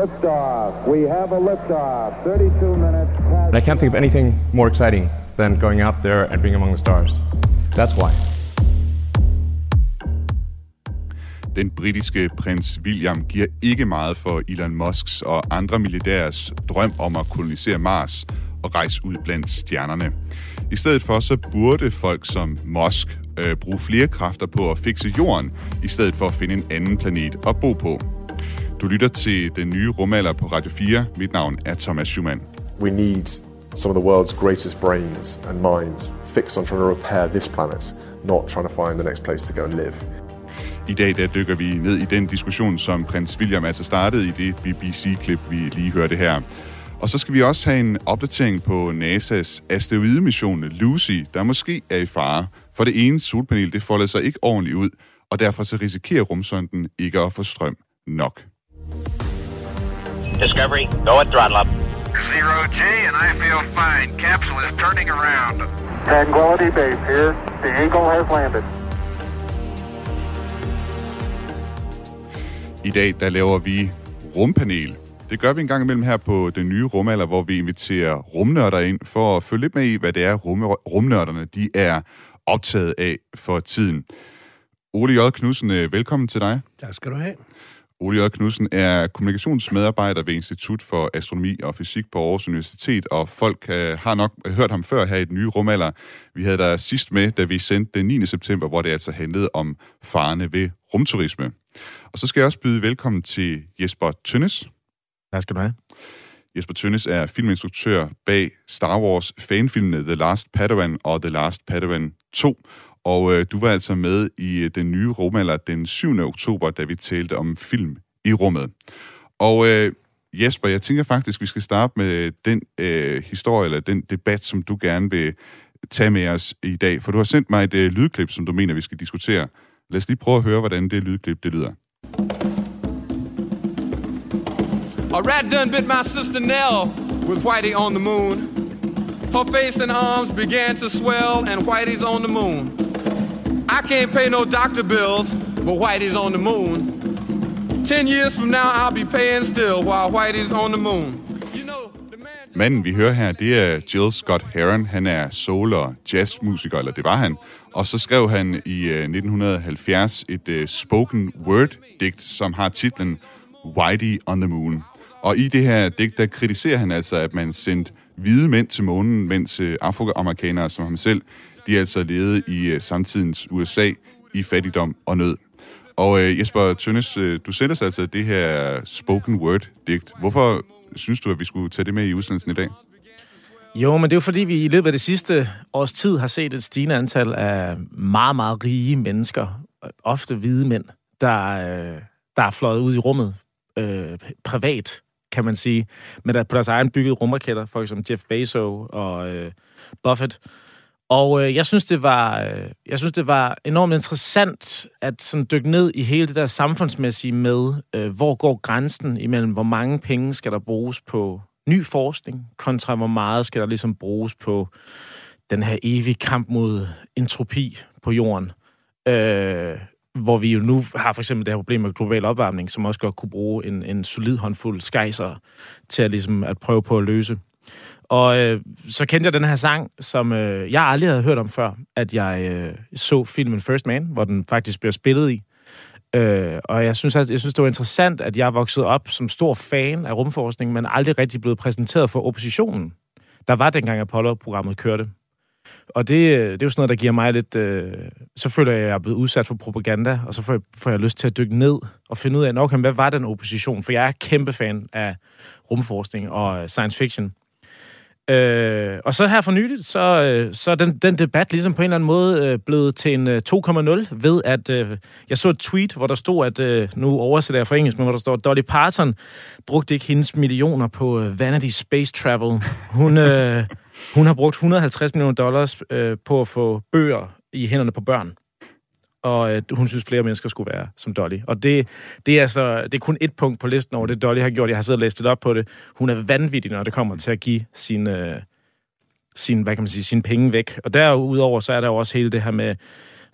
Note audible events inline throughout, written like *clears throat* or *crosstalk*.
Liftoff. We have a liftoff. 32 minutes past. And I can't think of anything more exciting than going out there and being among the stars. That's why. Den britiske prins William giver ikke meget for Elon Musks og andre milliardærs drøm om at kolonisere Mars og rejse ud blandt stjernerne. I stedet for så burde folk som Musk øh, bruge flere kræfter på at fikse jorden, i stedet for at finde en anden planet at bo på. Du lytter til den nye rumalder på Radio 4. Mit navn er Thomas Schumann. We need some of the world's greatest brains and minds fixed on trying to repair this planet, not trying to find the next place to go and live. I dag der dykker vi ned i den diskussion, som prins William altså startede i det BBC-klip, vi lige hørte her. Og så skal vi også have en opdatering på NASA's asteroidemission Lucy, der måske er i fare. For det ene solpanel, det folder sig ikke ordentligt ud, og derfor så risikerer rumsonden ikke at få strøm nok. Discovery, go at throttle up. Zero G, and I feel fine. Capsule is turning around. Tranquility Base here. The Eagle has landed. I dag der laver vi rumpanel. Det gør vi en gang imellem her på den nye rumalder, hvor vi inviterer rumnørder ind for at følge lidt med i, hvad det er, rum, rumnørderne de er optaget af for tiden. Ole J. Knudsen, øh, velkommen til dig. Tak skal du have. Ole J. Knudsen er kommunikationsmedarbejder ved Institut for Astronomi og Fysik på Aarhus Universitet, og folk øh, har nok hørt ham før her i den nye rumalder. Vi havde der sidst med, da vi sendte den 9. september, hvor det altså handlede om farne ved rumturisme. Og så skal jeg også byde velkommen til Jesper Tønnes. Tak skal du have. Jesper Tønnes er filminstruktør bag Star Wars fanfilmene The Last Padawan og The Last Padawan 2. Og øh, du var altså med i øh, den nye rumalder den 7. oktober, da vi talte om film i rummet. Og øh, Jesper, jeg tænker faktisk, vi skal starte med den øh, historie, eller den debat, som du gerne vil tage med os i dag. For du har sendt mig et øh, lydklip, som du mener, vi skal diskutere. Lad os lige prøve at høre, hvordan det lydklip det lyder. A rat done bit my sister Nell with Whitey on the moon. Her face and arms began to swell, and Whitey's on the moon. I can't pay no doctor bills, but Whitey's on the moon. Ten years from now, I'll be paying still while Whitey's on the moon. Manden, vi hører her, det er Jill Scott Heron. Han er soul- og jazzmusiker, eller det var han. Og så skrev han i øh, 1970 et øh, spoken word-digt, som har titlen Whitey on the Moon. Og i det her digt, der kritiserer han altså, at man sendte hvide mænd til månen, mens øh, afroamerikanere som ham selv, de altså levede i øh, samtidens USA i fattigdom og nød. Og øh, Jesper Tønnes, øh, du sendte os altså det her spoken word-digt. Hvorfor synes du, at vi skulle tage det med i udsendelsen i dag? Jo, men det er jo fordi, vi i løbet af det sidste års tid har set et stigende antal af meget, meget rige mennesker, øh, ofte hvide mænd, der, øh, der er fløjet ud i rummet øh, privat, kan man sige, med der på deres egen byggede rumraketter, folk som Jeff Bezos og øh, Buffett. Og øh, jeg synes det var øh, jeg synes det var enormt interessant at sådan dykke ned i hele det der samfundsmæssige med øh, hvor går grænsen imellem hvor mange penge skal der bruges på ny forskning kontra hvor meget skal der ligesom bruges på den her evige kamp mod entropi på jorden. Øh, hvor vi jo nu har for eksempel det her problem med global opvarmning, som også godt kunne bruge en, en solid håndfuld skejser til at, ligesom, at prøve på at løse. Og øh, så kendte jeg den her sang, som øh, jeg aldrig havde hørt om før, at jeg øh, så filmen First Man, hvor den faktisk bliver spillet i. Øh, og jeg synes, at, jeg synes, det var interessant, at jeg voksede op som stor fan af rumforskning, men aldrig rigtig blevet præsenteret for oppositionen. Der var dengang Apollo-programmet kørte. Og det, øh, det er jo sådan noget, der giver mig lidt... Øh, så føler jeg, at jeg er blevet udsat for propaganda, og så får jeg, får jeg lyst til at dykke ned og finde ud af, okay, hvad var den opposition? For jeg er kæmpe fan af rumforskning og øh, science fiction. Øh, og så her for nyligt, så, øh, så er den, den debat ligesom på en eller anden måde øh, blevet til en øh, 2,0 ved, at øh, jeg så et tweet, hvor der stod, at øh, nu oversætter jeg for engelsk, men hvor der står, Dolly Parton brugte ikke hendes millioner på øh, vanity space travel. Hun, øh, hun har brugt 150 millioner dollars øh, på at få bøger i hænderne på børn og øh, hun synes, flere mennesker skulle være som Dolly. Og det, det, er altså, det er kun et punkt på listen over det, Dolly har gjort. Jeg har siddet og læst det op på det. Hun er vanvittig, når det kommer til at give sin, øh, sin, hvad kan man sige, sin penge væk. Og derudover, så er der jo også hele det her med,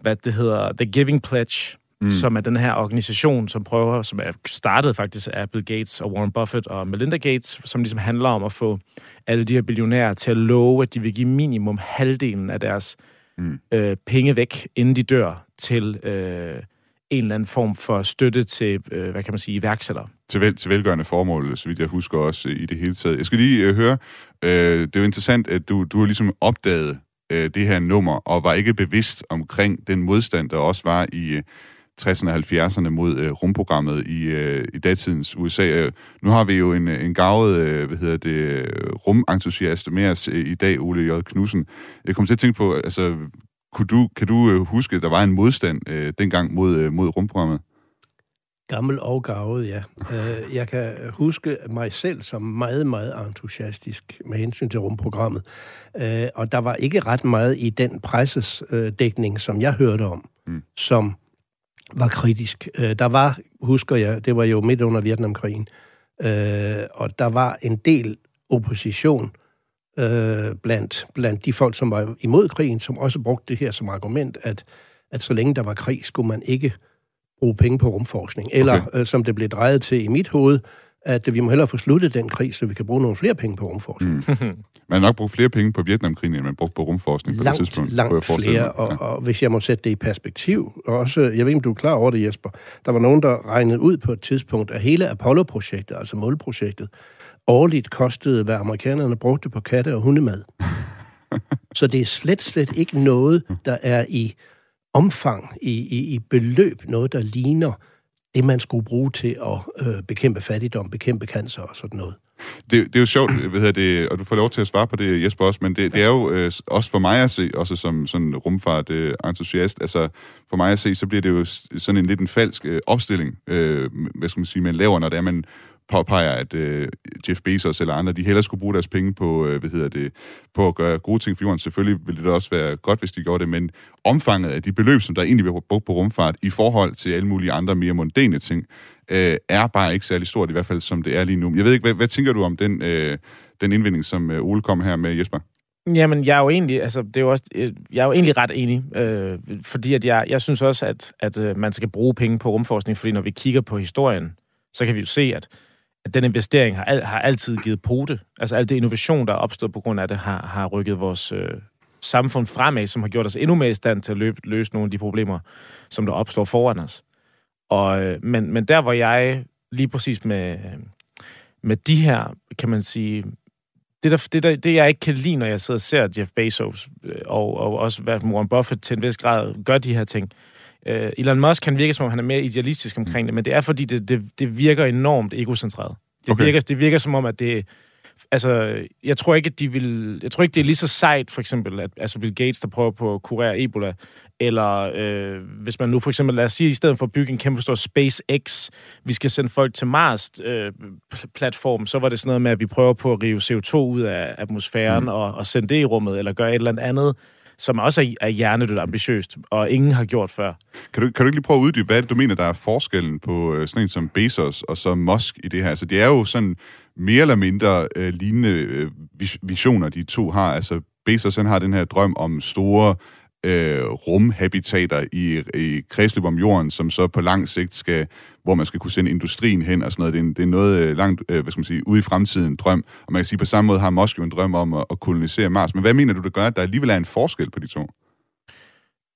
hvad det hedder, The Giving Pledge, mm. som er den her organisation, som prøver, som er startet faktisk af Bill Gates og Warren Buffett og Melinda Gates, som ligesom handler om at få alle de her billionærer til at love, at de vil give minimum halvdelen af deres mm. øh, penge væk, inden de dør, til øh, en eller anden form for støtte til, øh, hvad kan man sige, iværksættere. Til, vel, til velgørende formål, så vidt jeg husker også i det hele taget. Jeg skal lige øh, høre, øh, det er jo interessant, at du, du har ligesom opdaget øh, det her nummer, og var ikke bevidst omkring den modstand, der også var i øh, 60'erne og 70'erne mod øh, rumprogrammet i, øh, i datidens USA. Øh, nu har vi jo en, øh, en gavet, øh, hvad hedder det, øh, rumentusiast med os øh, i dag, Ole J. Knudsen. Jeg kommer til at tænke på, altså, kunne du, kan du øh, huske, at der var en modstand øh, dengang mod, øh, mod rumprogrammet? Gammel og gavet, ja. Øh, jeg kan huske mig selv som meget, meget entusiastisk med hensyn til rumprogrammet. Øh, og der var ikke ret meget i den pressesdækning, som jeg hørte om, mm. som var kritisk. Der var, husker jeg, det var jo midt under Vietnamkrigen, og der var en del opposition blandt, blandt de folk, som var imod krigen, som også brugte det her som argument, at, at så længe der var krig, skulle man ikke bruge penge på rumforskning. Eller, okay. øh, som det blev drejet til i mit hoved, at vi må hellere få sluttet den krig, så vi kan bruge nogle flere penge på rumforskning. Mm. *laughs* man har nok brugt flere penge på Vietnamkrigen, end man brugte på rumforskning på langt, det tidspunkt. Langt flere, og, ja. og hvis jeg må sætte det i perspektiv, også, jeg ved ikke, om du er klar over det, Jesper, der var nogen, der regnede ud på et tidspunkt, at hele Apollo-projektet, altså målprojektet, årligt kostede, hvad amerikanerne brugte på katte og hundemad. *laughs* så det er slet, slet ikke noget, der er i omfang, i, i, i beløb, noget, der ligner det, man skulle bruge til at øh, bekæmpe fattigdom, bekæmpe cancer og sådan noget. Det, det er jo sjovt, hedder det, og du får lov til at svare på det, Jesper, også, men det, det er jo øh, også for mig at se, også som sådan rumfart øh, altså for mig at se, så bliver det jo sådan en lidt en falsk øh, opstilling, øh, hvad skal man sige, man laver, når det er, man påpeger, at øh, Jeff Bezos eller andre, de hellere skulle bruge deres penge på, øh, hvad hedder det, på at gøre gode ting for jorden. Selvfølgelig ville det også være godt, hvis de gjorde det, men omfanget af de beløb, som der egentlig bliver brugt på rumfart i forhold til alle mulige andre mere mondæne ting, øh, er bare ikke særlig stort, i hvert fald som det er lige nu. Jeg ved ikke, hvad, hvad tænker du om den, øh, den indvending, som øh, Ole kom her med, Jesper? Jamen, jeg er jo egentlig, altså, det er jo også, øh, jeg er jo egentlig ret enig, øh, fordi at jeg, jeg synes også, at, at øh, man skal bruge penge på rumforskning, fordi når vi kigger på historien, så kan vi jo se, at at den investering har, al, har altid givet pote. Altså al det innovation, der er opstået på grund af det, har, har rykket vores øh, samfund fremad, som har gjort os endnu mere i stand til at løbe, løse nogle af de problemer, som der opstår foran os. Og, øh, men, men der, hvor jeg lige præcis med, med de her, kan man sige, det, der, det, der, det jeg ikke kan lide, når jeg sidder og ser Jeff Bezos, øh, og, og også hvad Warren Buffett til en vis grad gør de her ting, Uh, Elon Musk kan virke, som om han er mere idealistisk omkring det, men det er, fordi det, det, det virker enormt egocentreret. Det, okay. virker, det virker som om, at det... Altså, jeg tror ikke, at de vil... Jeg tror ikke, det er lige så sejt, for eksempel, at altså Bill Gates, der prøver på at kurere Ebola, eller øh, hvis man nu for eksempel, lad os sige, i stedet for at bygge en kæmpe stor SpaceX, vi skal sende folk til Mars-platform, øh, så var det sådan noget med, at vi prøver på at rive CO2 ud af atmosfæren mm. og, og sende det i rummet, eller gøre et eller andet som også er, er hjernedødt ambitiøst, og ingen har gjort før. Kan du, kan du ikke lige prøve at uddybe, hvad du mener, der er forskellen på øh, sådan en som Bezos og så Musk i det her? Altså, det er jo sådan mere eller mindre øh, lignende øh, visioner, de to har. Altså, Bezos han har den her drøm om store øh, rumhabitater i, i kredsløb om jorden, som så på lang sigt skal, hvor man skal kunne sende industrien hen og sådan noget. Det er, det er noget øh, langt, øh, hvad skal man sige, ude i fremtiden drøm. Og man kan sige, på samme måde har Moskva en drøm om at, at kolonisere Mars. Men hvad mener du, det gør, at der alligevel er en forskel på de to?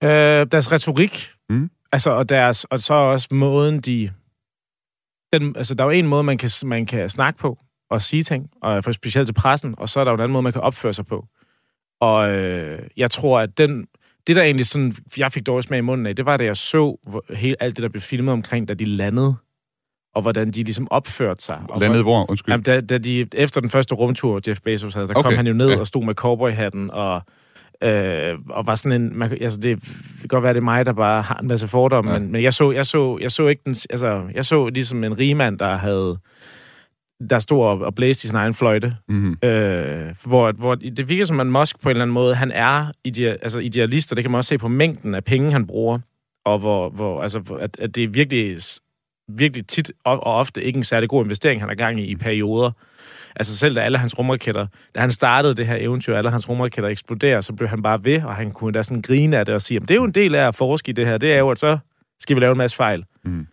Øh, deres retorik, mm. altså, og, deres, og så også måden, de... Den, altså, der er jo en måde, man kan, man kan snakke på og sige ting, og for specielt til pressen, og så er der jo en anden måde, man kan opføre sig på. Og øh, jeg tror, at den det, der egentlig sådan, jeg fik dårligt smag i munden af, det var, da jeg så hvor, hele, alt det, der blev filmet omkring, da de landede, og hvordan de ligesom opførte sig. Og landede hvor? Undskyld. Jamen, da, da de, efter den første rumtur, Jeff Bezos havde, der okay. kom han jo ned ja. og stod med cowboyhatten, og, øh, og var sådan en... Man, altså, det, det kan godt være, det er mig, der bare har en masse fordomme, ja. men, men jeg, så, jeg, så, jeg så ikke den... Altså, jeg så ligesom en rigmand, der havde der stod og, og blæste i sin egen fløjte. Mm-hmm. Øh, hvor, hvor det virker som, at Musk på en eller anden måde, han er idea, altså idealist, og det kan man også se på mængden af penge, han bruger, og hvor, hvor altså, at, at det er virkelig, virkelig tit og, og ofte ikke en særlig god investering, han er gang i i perioder. Altså selv da alle hans rumraketter, da han startede det her eventyr, alle hans rumraketter eksploderer, så blev han bare ved, og han kunne da sådan grine af det og sige, det er jo en del af at forske i det her, det er jo, at så skal vi lave en masse fejl. Mm. Jeg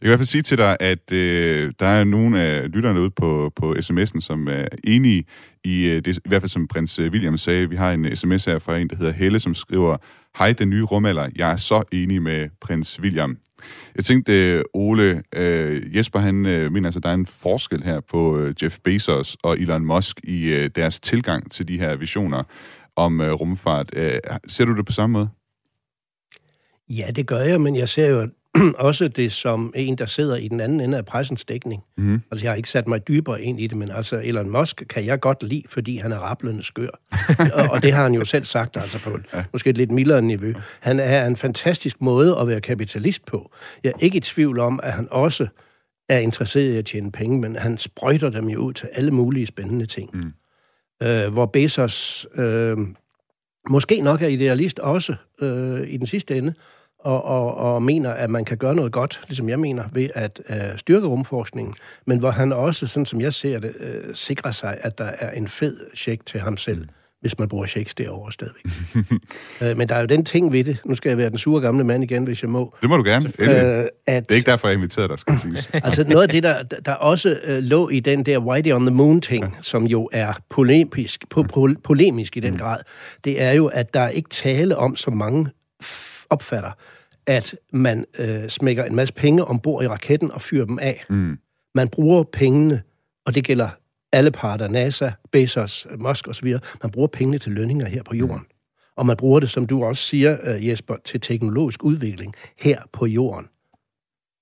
kan i hvert fald sige til dig, at øh, der er nogle af lytterne ude på, på sms'en, som er enige i øh, det, i hvert fald som prins øh, William sagde. Vi har en sms her fra en, der hedder Helle, som skriver, Hej, den nye rumalder. Jeg er så enig med prins William. Jeg tænkte, øh, Ole, øh, Jesper, han øh, mener altså, der er en forskel her på øh, Jeff Bezos og Elon Musk i øh, deres tilgang til de her visioner om øh, rumfart. Øh, ser du det på samme måde? Ja, det gør jeg, men jeg ser jo *clears throat* også det som en, der sidder i den anden ende af pressens dækning. Mm. Altså, jeg har ikke sat mig dybere ind i det, men altså, Elon Musk kan jeg godt lide, fordi han er rablende skør. *laughs* og, og det har han jo selv sagt, altså på ja. måske et lidt mildere niveau. Han er en fantastisk måde at være kapitalist på. Jeg er ikke i tvivl om, at han også er interesseret i at tjene penge, men han sprøjter dem jo ud til alle mulige spændende ting. Mm. Øh, hvor Bezos øh, måske nok er idealist også øh, i den sidste ende, og, og, og mener, at man kan gøre noget godt, ligesom jeg mener, ved at øh, styrke rumforskningen, men hvor han også, sådan som jeg ser det, øh, sikrer sig, at der er en fed check til ham selv, hvis man bruger checks derovre stadigvæk. *laughs* øh, men der er jo den ting ved det, nu skal jeg være den sure gamle mand igen, hvis jeg må, Det må du gerne. øh, at Det er ikke derfor, jeg inviterede dig, skal jeg sige. *laughs* altså noget af det, der, der også øh, lå i den der Whitey on the Moon-ting, ja. som jo er polemisk, po, po, polemisk i den grad, det er jo, at der er ikke tale om, som mange opfatter, at man øh, smækker en masse penge ombord i raketten og fyrer dem af. Mm. Man bruger pengene, og det gælder alle parter, NASA, Bezos, Musk osv., man bruger pengene til lønninger her på jorden. Og man bruger det, som du også siger, øh, Jesper, til teknologisk udvikling her på jorden.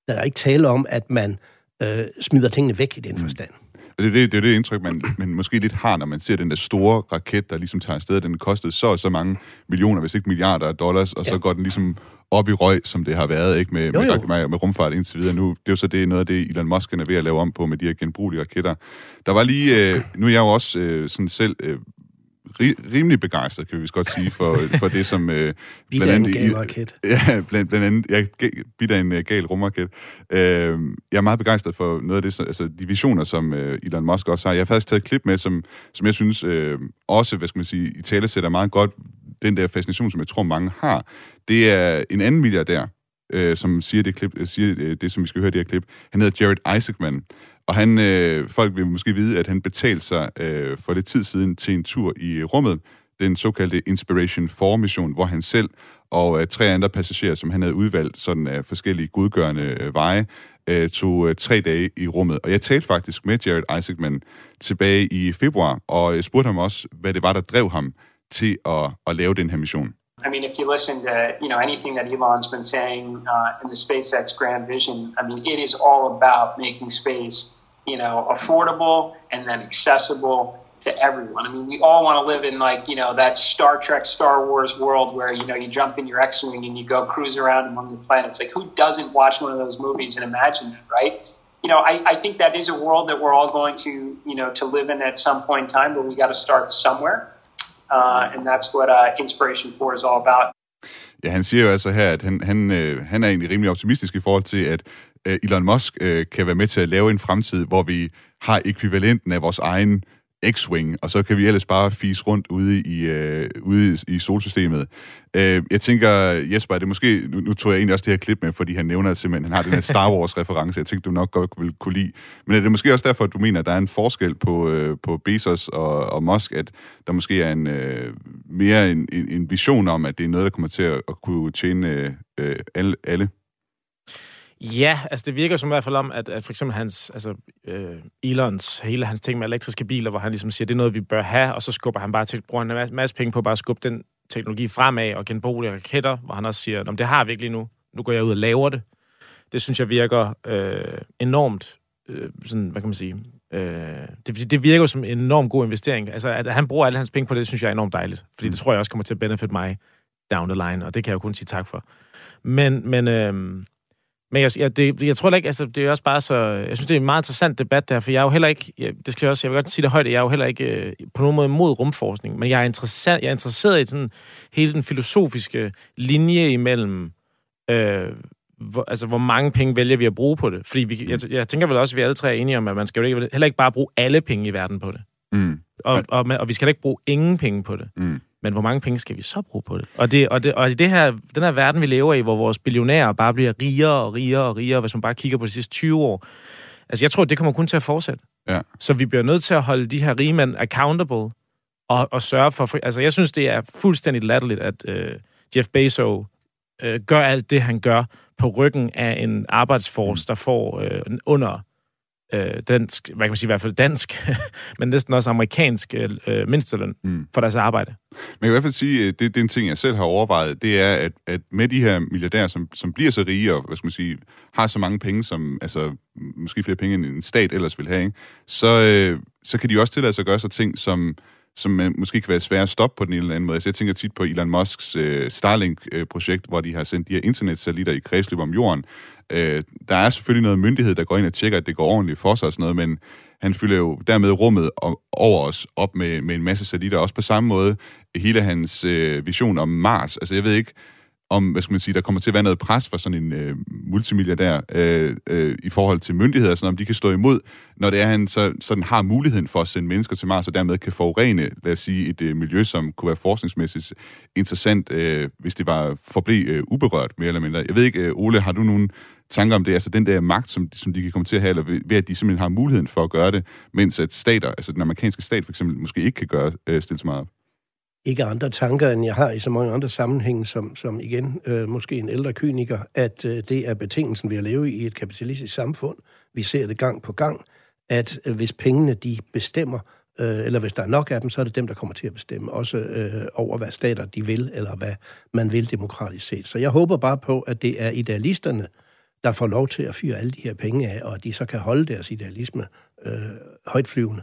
Der er ikke tale om, at man øh, smider tingene væk i den forstand. Og det er det, det, er det indtryk, man, man måske lidt har, når man ser den der store raket, der ligesom tager afsted. Den kostede så og så mange millioner, hvis ikke milliarder af dollars, og så Ja. går den ligesom op i røg, som det har været ikke med, Jo, med, jo. med, med rumfart indtil videre. Nu, det er jo så det, noget af det, Elon Musk er ved at lave om på med de her genbrugelige raketter. Der var lige, øh, nu er jeg jo også øh, sådan selv øh, ri- rimelig begejstret, kan vi vist godt sige, for, *laughs* for det, som... Øh, af en gal raket. *laughs* Ja, blandt, blandt andet, jeg bidt af en uh, gal rumraket. Uh, jeg er meget begejstret for noget af det, så- altså de visioner, som uh, Elon Musk også har. Jeg har faktisk taget et klip med, som, som jeg synes uh, også, hvad skal man sige, i tale sætter meget godt den der fascination, som jeg tror mange har. Det er en anden milliardær, øh, som siger det, klip, øh, siger øh, det, som vi skal høre det her klip. Han hedder Jared Isaacman. Og han, øh, folk vil måske vide, at han betalte sig øh, for lidt tid siden til en tur i rummet, den såkaldte Inspiration 4-mission, hvor han selv og øh, tre andre passagerer, som han havde udvalgt sådan af forskellige godgørende øh, veje, øh, tog øh, tre dage i rummet. Og jeg talte faktisk med Jared Isaacman tilbage i februar, og jeg spurgte ham også, hvad det var, der drev ham til at, at lave den her mission. I mean, if you listen to you know anything that Elon's been saying uh, in the SpaceX grand vision, I mean, it is all about making space, you know, affordable and then accessible to everyone. I mean, we all want to live in like you know that Star Trek, Star Wars world where you know you jump in your X-wing and you go cruise around among the planets. Like, who doesn't watch one of those movies and imagine that, right? You know, I, I think that is a world that we're all going to you know to live in at some point in time, but we got to start somewhere. Uh, and that's what uh, Inspiration 4 is all about. Ja, han siger jo altså her, at han, han, øh, han er egentlig rimelig optimistisk i forhold til, at øh, Elon Musk øh, kan være med til at lave en fremtid, hvor vi har ekvivalenten af vores egen X-Wing, og så kan vi ellers bare fise rundt ude i, øh, ude i, solsystemet. Øh, jeg tænker, Jesper, er det måske, nu, nu tog jeg egentlig også det her klip med, fordi han nævner at simpelthen, han har den her Star *laughs* Wars-reference, jeg tænkte, du nok godt ville kunne lide. Men er det måske også derfor, at du mener, at der er en forskel på, øh, på Bezos og, og Musk, at der måske er en øh, mere en, en, en vision om, at det er noget, der kommer til at, at kunne tjene øh, alle, alle? Ja, altså det virker som i hvert fald om, at, at for eksempel hans, altså øh, Elons, hele hans ting med elektriske biler, hvor han ligesom siger, det er noget, vi bør have, og så skubber han bare til, bruger en masse, masse penge på bare at skubbe den teknologi fremad og genbrugelige raketter, hvor han også siger, "Nå, men det har vi ikke lige nu, nu går jeg ud og laver det. Det synes jeg virker øh, enormt, øh, sådan, hvad kan man sige, øh, det, det virker som en enormt god investering. Altså, at han bruger alle hans penge på det, synes jeg er enormt dejligt, fordi det tror jeg også kommer til at benefit mig down the line, og det kan jeg jo kun sige tak for. Men, men øh, men jeg, jeg, det, jeg tror heller ikke, altså det er også bare så, jeg synes det er en meget interessant debat der, for jeg er jo heller ikke, jeg, det skal jeg også, jeg vil godt sige det højt, jeg er jo heller ikke øh, på nogen måde imod rumforskning, men jeg er interesseret, jeg er interesseret i sådan hele den filosofiske linje imellem, øh, hvor, altså hvor mange penge vælger vi at bruge på det, fordi vi, jeg, jeg tænker vel også, at vi alle tre er enige om, at man skal jo ikke, heller ikke bare bruge alle penge i verden på det, Mm. og, og, og, og vi skal heller ikke bruge ingen penge på det. Mm. Men hvor mange penge skal vi så bruge på det? Og, det, og, det, og i det her, den her verden, vi lever i, hvor vores billionærer bare bliver rigere og rigere og rigere, hvis man bare kigger på de sidste 20 år, altså jeg tror, det kommer kun til at fortsætte. Ja. Så vi bliver nødt til at holde de her rige mænd accountable og, og sørge for... Altså jeg synes, det er fuldstændig latterligt, at øh, Jeff Bezos øh, gør alt det, han gør på ryggen af en arbejdsforce, der får øh, under øh, dansk, hvad kan man sige, i hvert fald dansk, *laughs* men næsten også amerikansk øh, mindsteløn Mm. for deres arbejde. Men jeg kan i hvert fald sige, at det, det er en ting, jeg selv har overvejet, det er, at, at med de her milliardærer, som, som bliver så rige, og hvad skal man sige, har så mange penge, som altså måske flere penge, end en stat ellers vil have, ikke? Så, øh, så kan de også tillade sig at gøre sig ting, som, som øh, måske kan være svære at stoppe på den ene eller anden måde. Altså, jeg tænker tit på Elon Musks øh, Starlink-projekt, hvor de har sendt de her internetsatellitter i kredsløb om jorden. Øh, der er selvfølgelig noget myndighed, der går ind og tjekker, at det går ordentligt for sig og sådan noget, men han fylder jo dermed rummet over os op med, med en masse satellitter. Også på samme måde hele hans øh, vision om Mars. Altså, jeg ved ikke, om, hvad skal man sige, der kommer til at være noget pres fra sådan en øh, multimilliardær øh, øh, i forhold til myndigheder, sådan om de kan stå imod, når det er, han så, sådan har muligheden for at sende mennesker til Mars, og dermed kan forurene, lad os sige, et øh, miljø, som kunne være forskningsmæssigt interessant, øh, hvis det var forblev øh, uberørt, mere eller mindre. Jeg ved ikke, øh, Ole, har du nogen tanker om det, altså den der magt, som, som de kan komme til at have, eller ved, ved at de simpelthen har muligheden for at gøre det, mens at stater, altså den amerikanske stat for eksempel, måske ikke kan gøre, øh, stille så meget op? Ikke andre tanker, end jeg har i så mange andre sammenhænge, som, som igen, øh, måske en ældre kyniker, at øh, det er betingelsen ved at leve i et kapitalistisk samfund. Vi ser det gang på gang, at øh, hvis pengene de bestemmer, øh, eller hvis der er nok af dem, så er det dem, der kommer til at bestemme, også øh, over hvad stater de vil, eller hvad man vil demokratisk set. Så jeg håber bare på, at det er idealisterne, der får lov til at fyre alle de her penge af, og at de så kan holde deres idealisme øh, højtflyvende.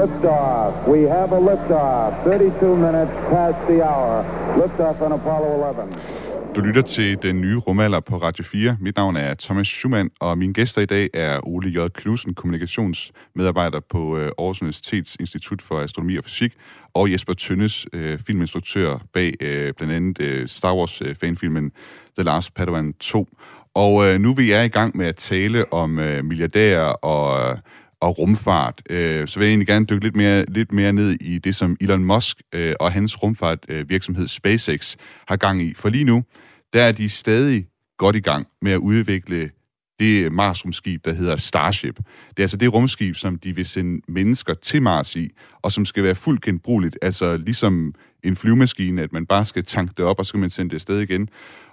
Liftoff. We have a liftoff. 32 minutes past the hour. Liftoff on Apollo 11. Du lytter til Den Nye Rumalder på Radio 4. Mit navn er Thomas Schumann, og mine gæster i dag er Ole J. Knudsen, kommunikationsmedarbejder på øh, Aarhus Universitets Institut for Astronomi og Fysik, og Jesper Tønnes, øh, filminstruktør bag øh, blandt andet øh, Star Wars-fanfilmen øh, The Last Padawan 2. Og øh, nu vi er i gang med at tale om øh, milliardærer og og rumfart, øh, så vil jeg egentlig gerne dykke lidt mere, lidt mere ned i det, som Elon Musk øh, og hans rumfartvirksomhed øh, virksomhed SpaceX har gang i. For lige nu, der er de stadig godt i gang med at udvikle det Mars-rumskib, der hedder Starship. Det er altså det rumskib, som de vil sende mennesker til Mars i, og som skal være fuldt genbrugeligt, altså ligesom en flyvemaskine, at man bare skal tanke det op, og så kan man sende det afsted igen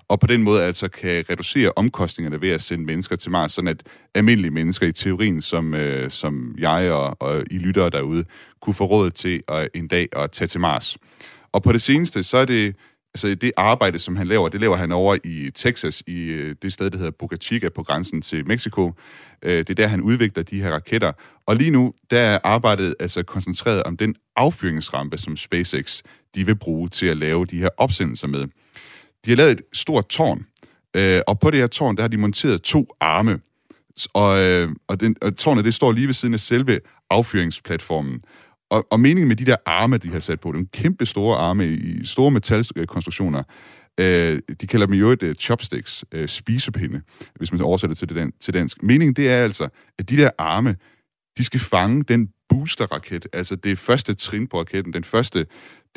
og på den måde altså kan reducere omkostningerne ved at sende mennesker til Mars, sådan at almindelige mennesker i teorien, som, øh, som jeg og, og I lyttere derude, kunne få råd til at, en dag at tage til Mars. Og på det seneste, så er det altså det arbejde, som han laver, det laver han over i Texas, i øh, det sted, der hedder Boca Chica på grænsen til Mexico. Øh, det er der, han udvikler de her raketter. Og lige nu, der er arbejdet altså koncentreret om den affyringsrampe, som SpaceX de vil bruge til at lave de her opsendelser med. De har lavet et stort tårn, øh, og på det her tårn, der har de monteret to arme. Og, øh, og, den, og tårnet, det står lige ved siden af selve affyringsplatformen. Og, og meningen med de der arme, de har sat på, det er en kæmpe store arme i store metalkonstruktioner. Øh, de kalder dem jo et uh, chopsticks, uh, spisepinde, hvis man oversætter til, det dan- til dansk. Meningen det er altså, at de der arme, de skal fange den boosterraket, altså det første trin på raketten, den første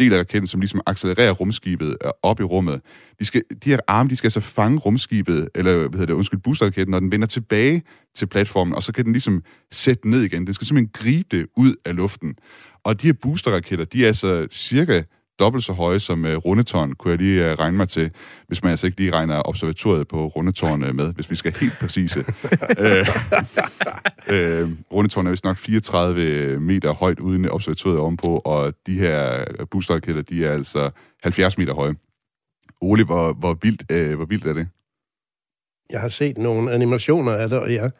del af raketten, som ligesom accelererer rumskibet øh, op i rummet. De, skal, de her arme, de skal altså fange rumskibet, eller hvad hedder det, undskyld, boosterraketten, når den vender tilbage til platformen, og så kan den ligesom sætte ned igen. Den skal simpelthen gribe det ud af luften. Og de her boosterraketter, de er altså cirka dobbelt så høje som uh, Rundetårn, kunne jeg lige uh, regne mig til, hvis man altså ikke lige regner observatoriet på Rundetårn uh, med, hvis vi skal helt præcise. *laughs* uh, uh, Rundetårn er vist nok 34 meter højt uden observatoriet ovenpå, og de her boosterraketter, de er altså 70 meter høje. Ole, hvor, hvor, vildt, uh, hvor vildt er det? Jeg har set nogle animationer af det, og jeg,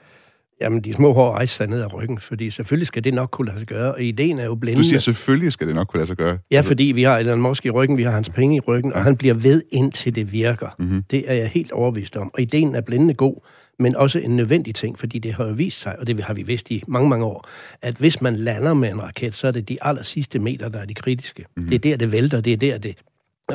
jamen, de små hår rejser sig ned ad ryggen, fordi selvfølgelig skal det nok kunne lade sig gøre, og ideen er jo blændende. Du siger, selvfølgelig skal det nok kunne lade sig gøre. Ja, fordi vi har Elon Musk i ryggen, vi har hans penge i ryggen, og han bliver ved indtil det virker. Mm-hmm. Det er jeg helt overbevist om. Og ideen er blændende god, men også en nødvendig ting, fordi det har jo vist sig, og det har vi vidst i mange, mange år, at hvis man lander med en raket, så er det de aller sidste meter, der er de kritiske. Mm-hmm. Det er der, det vælter, det er der, det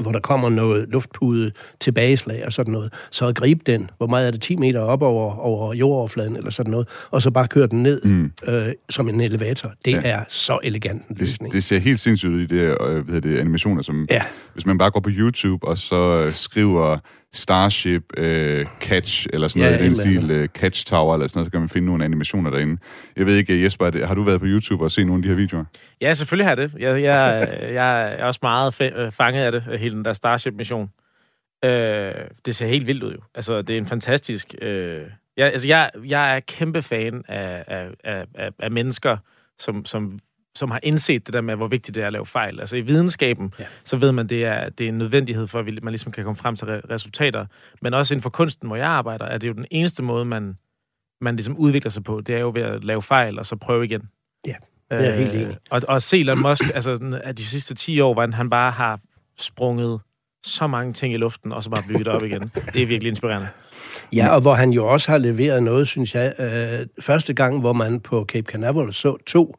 hvor der kommer noget luftpude tilbageslag og sådan noget, så at gribe den, hvor meget er det, 10 meter op over, over jordoverfladen eller sådan noget, og så bare køre den ned mm. øh, som en elevator. Det ja. er så elegant en Det, løsning. det ser helt sindssygt ud i det, øh, hvad det animationer, som Ja. hvis man bare går på YouTube og så øh, skriver Starship øh, Catch, eller sådan Ja, noget i den stil, øh, Catch Tower, eller sådan noget, så kan man finde nogle animationer derinde. Jeg ved ikke, Jesper, er det- har du været på YouTube og set nogle af de her videoer? Ja, selvfølgelig har jeg det. Jeg, jeg, *laughs* jeg er også meget øh, fanget af det, af hele den der Starship-mission. Øh, det ser helt vildt ud jo. Altså, det er en fantastisk... Øh, jeg, altså, jeg, jeg er kæmpe fan af, af, af, af, af mennesker, som, som, som har indset det der med, hvor vigtigt det er at lave fejl. Altså i videnskaben, ja. så ved man, det er, det er en nødvendighed for, at man ligesom kan komme frem til re- resultater. Men også inden for kunsten, hvor jeg arbejder, er det jo den eneste måde, man, man ligesom udvikler sig på. Det er jo ved at lave fejl, og så prøve igen. Ja, det er jeg helt Øh, enig. Og, og se Elon Musk, altså at de sidste 10 år, hvordan han bare har sprunget så mange ting i luften, og så bare bygget op igen. Det er virkelig inspirerende. Ja, og hvor han jo også har leveret noget, synes jeg. Øh, første gang, hvor man på Cape Canaveral så to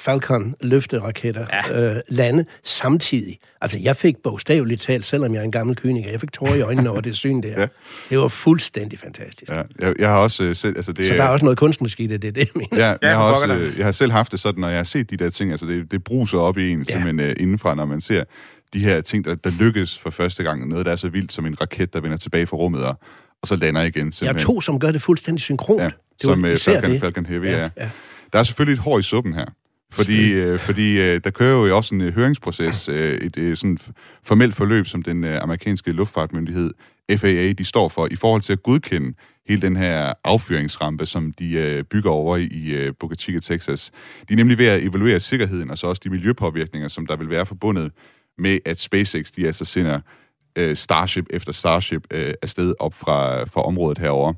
Falcon løfteraketter ja. øh, lande samtidig. Altså, jeg fik bogstaveligt talt, selvom jeg er en gammel kyniker, jeg fik tårer i øjnene over det syn der. Ja. Det var fuldstændig fantastisk. Ja, jeg, jeg har også øh, selv... Altså det, Så der er også noget kunstmusik i det, det er det, jeg mener. Ja, jeg, har også, øh, jeg har selv haft det sådan, når jeg har set de der ting, altså det, det bruser op i en ja. simpelthen øh, indenfra, når man ser de her ting, der, der lykkes for første gang. Noget, der er så vildt som en raket, der vender tilbage fra rummet, og, og så lander igen. Jeg er simpelthen. to, som gør det fuldstændig synkront. Ja, det som øh, Falcon, det. Falcon Heavy, Ja, ja. ja. Der er selvfølgelig et hår i suppen her. Fordi, øh, fordi øh, der kører jo også en øh, høringsproces, øh, et øh, sådan formelt forløb, som den øh, amerikanske luftfartmyndighed, FAA, de står for, i forhold til at godkende hele den her affyringsrampe, som de øh, bygger over i, i øh, Boca Chica, Texas. De er nemlig ved at evaluere sikkerheden, og så også de miljøpåvirkninger, som der vil være forbundet med, at SpaceX, de altså sender øh, Starship efter Starship øh, afsted op fra, fra området herover.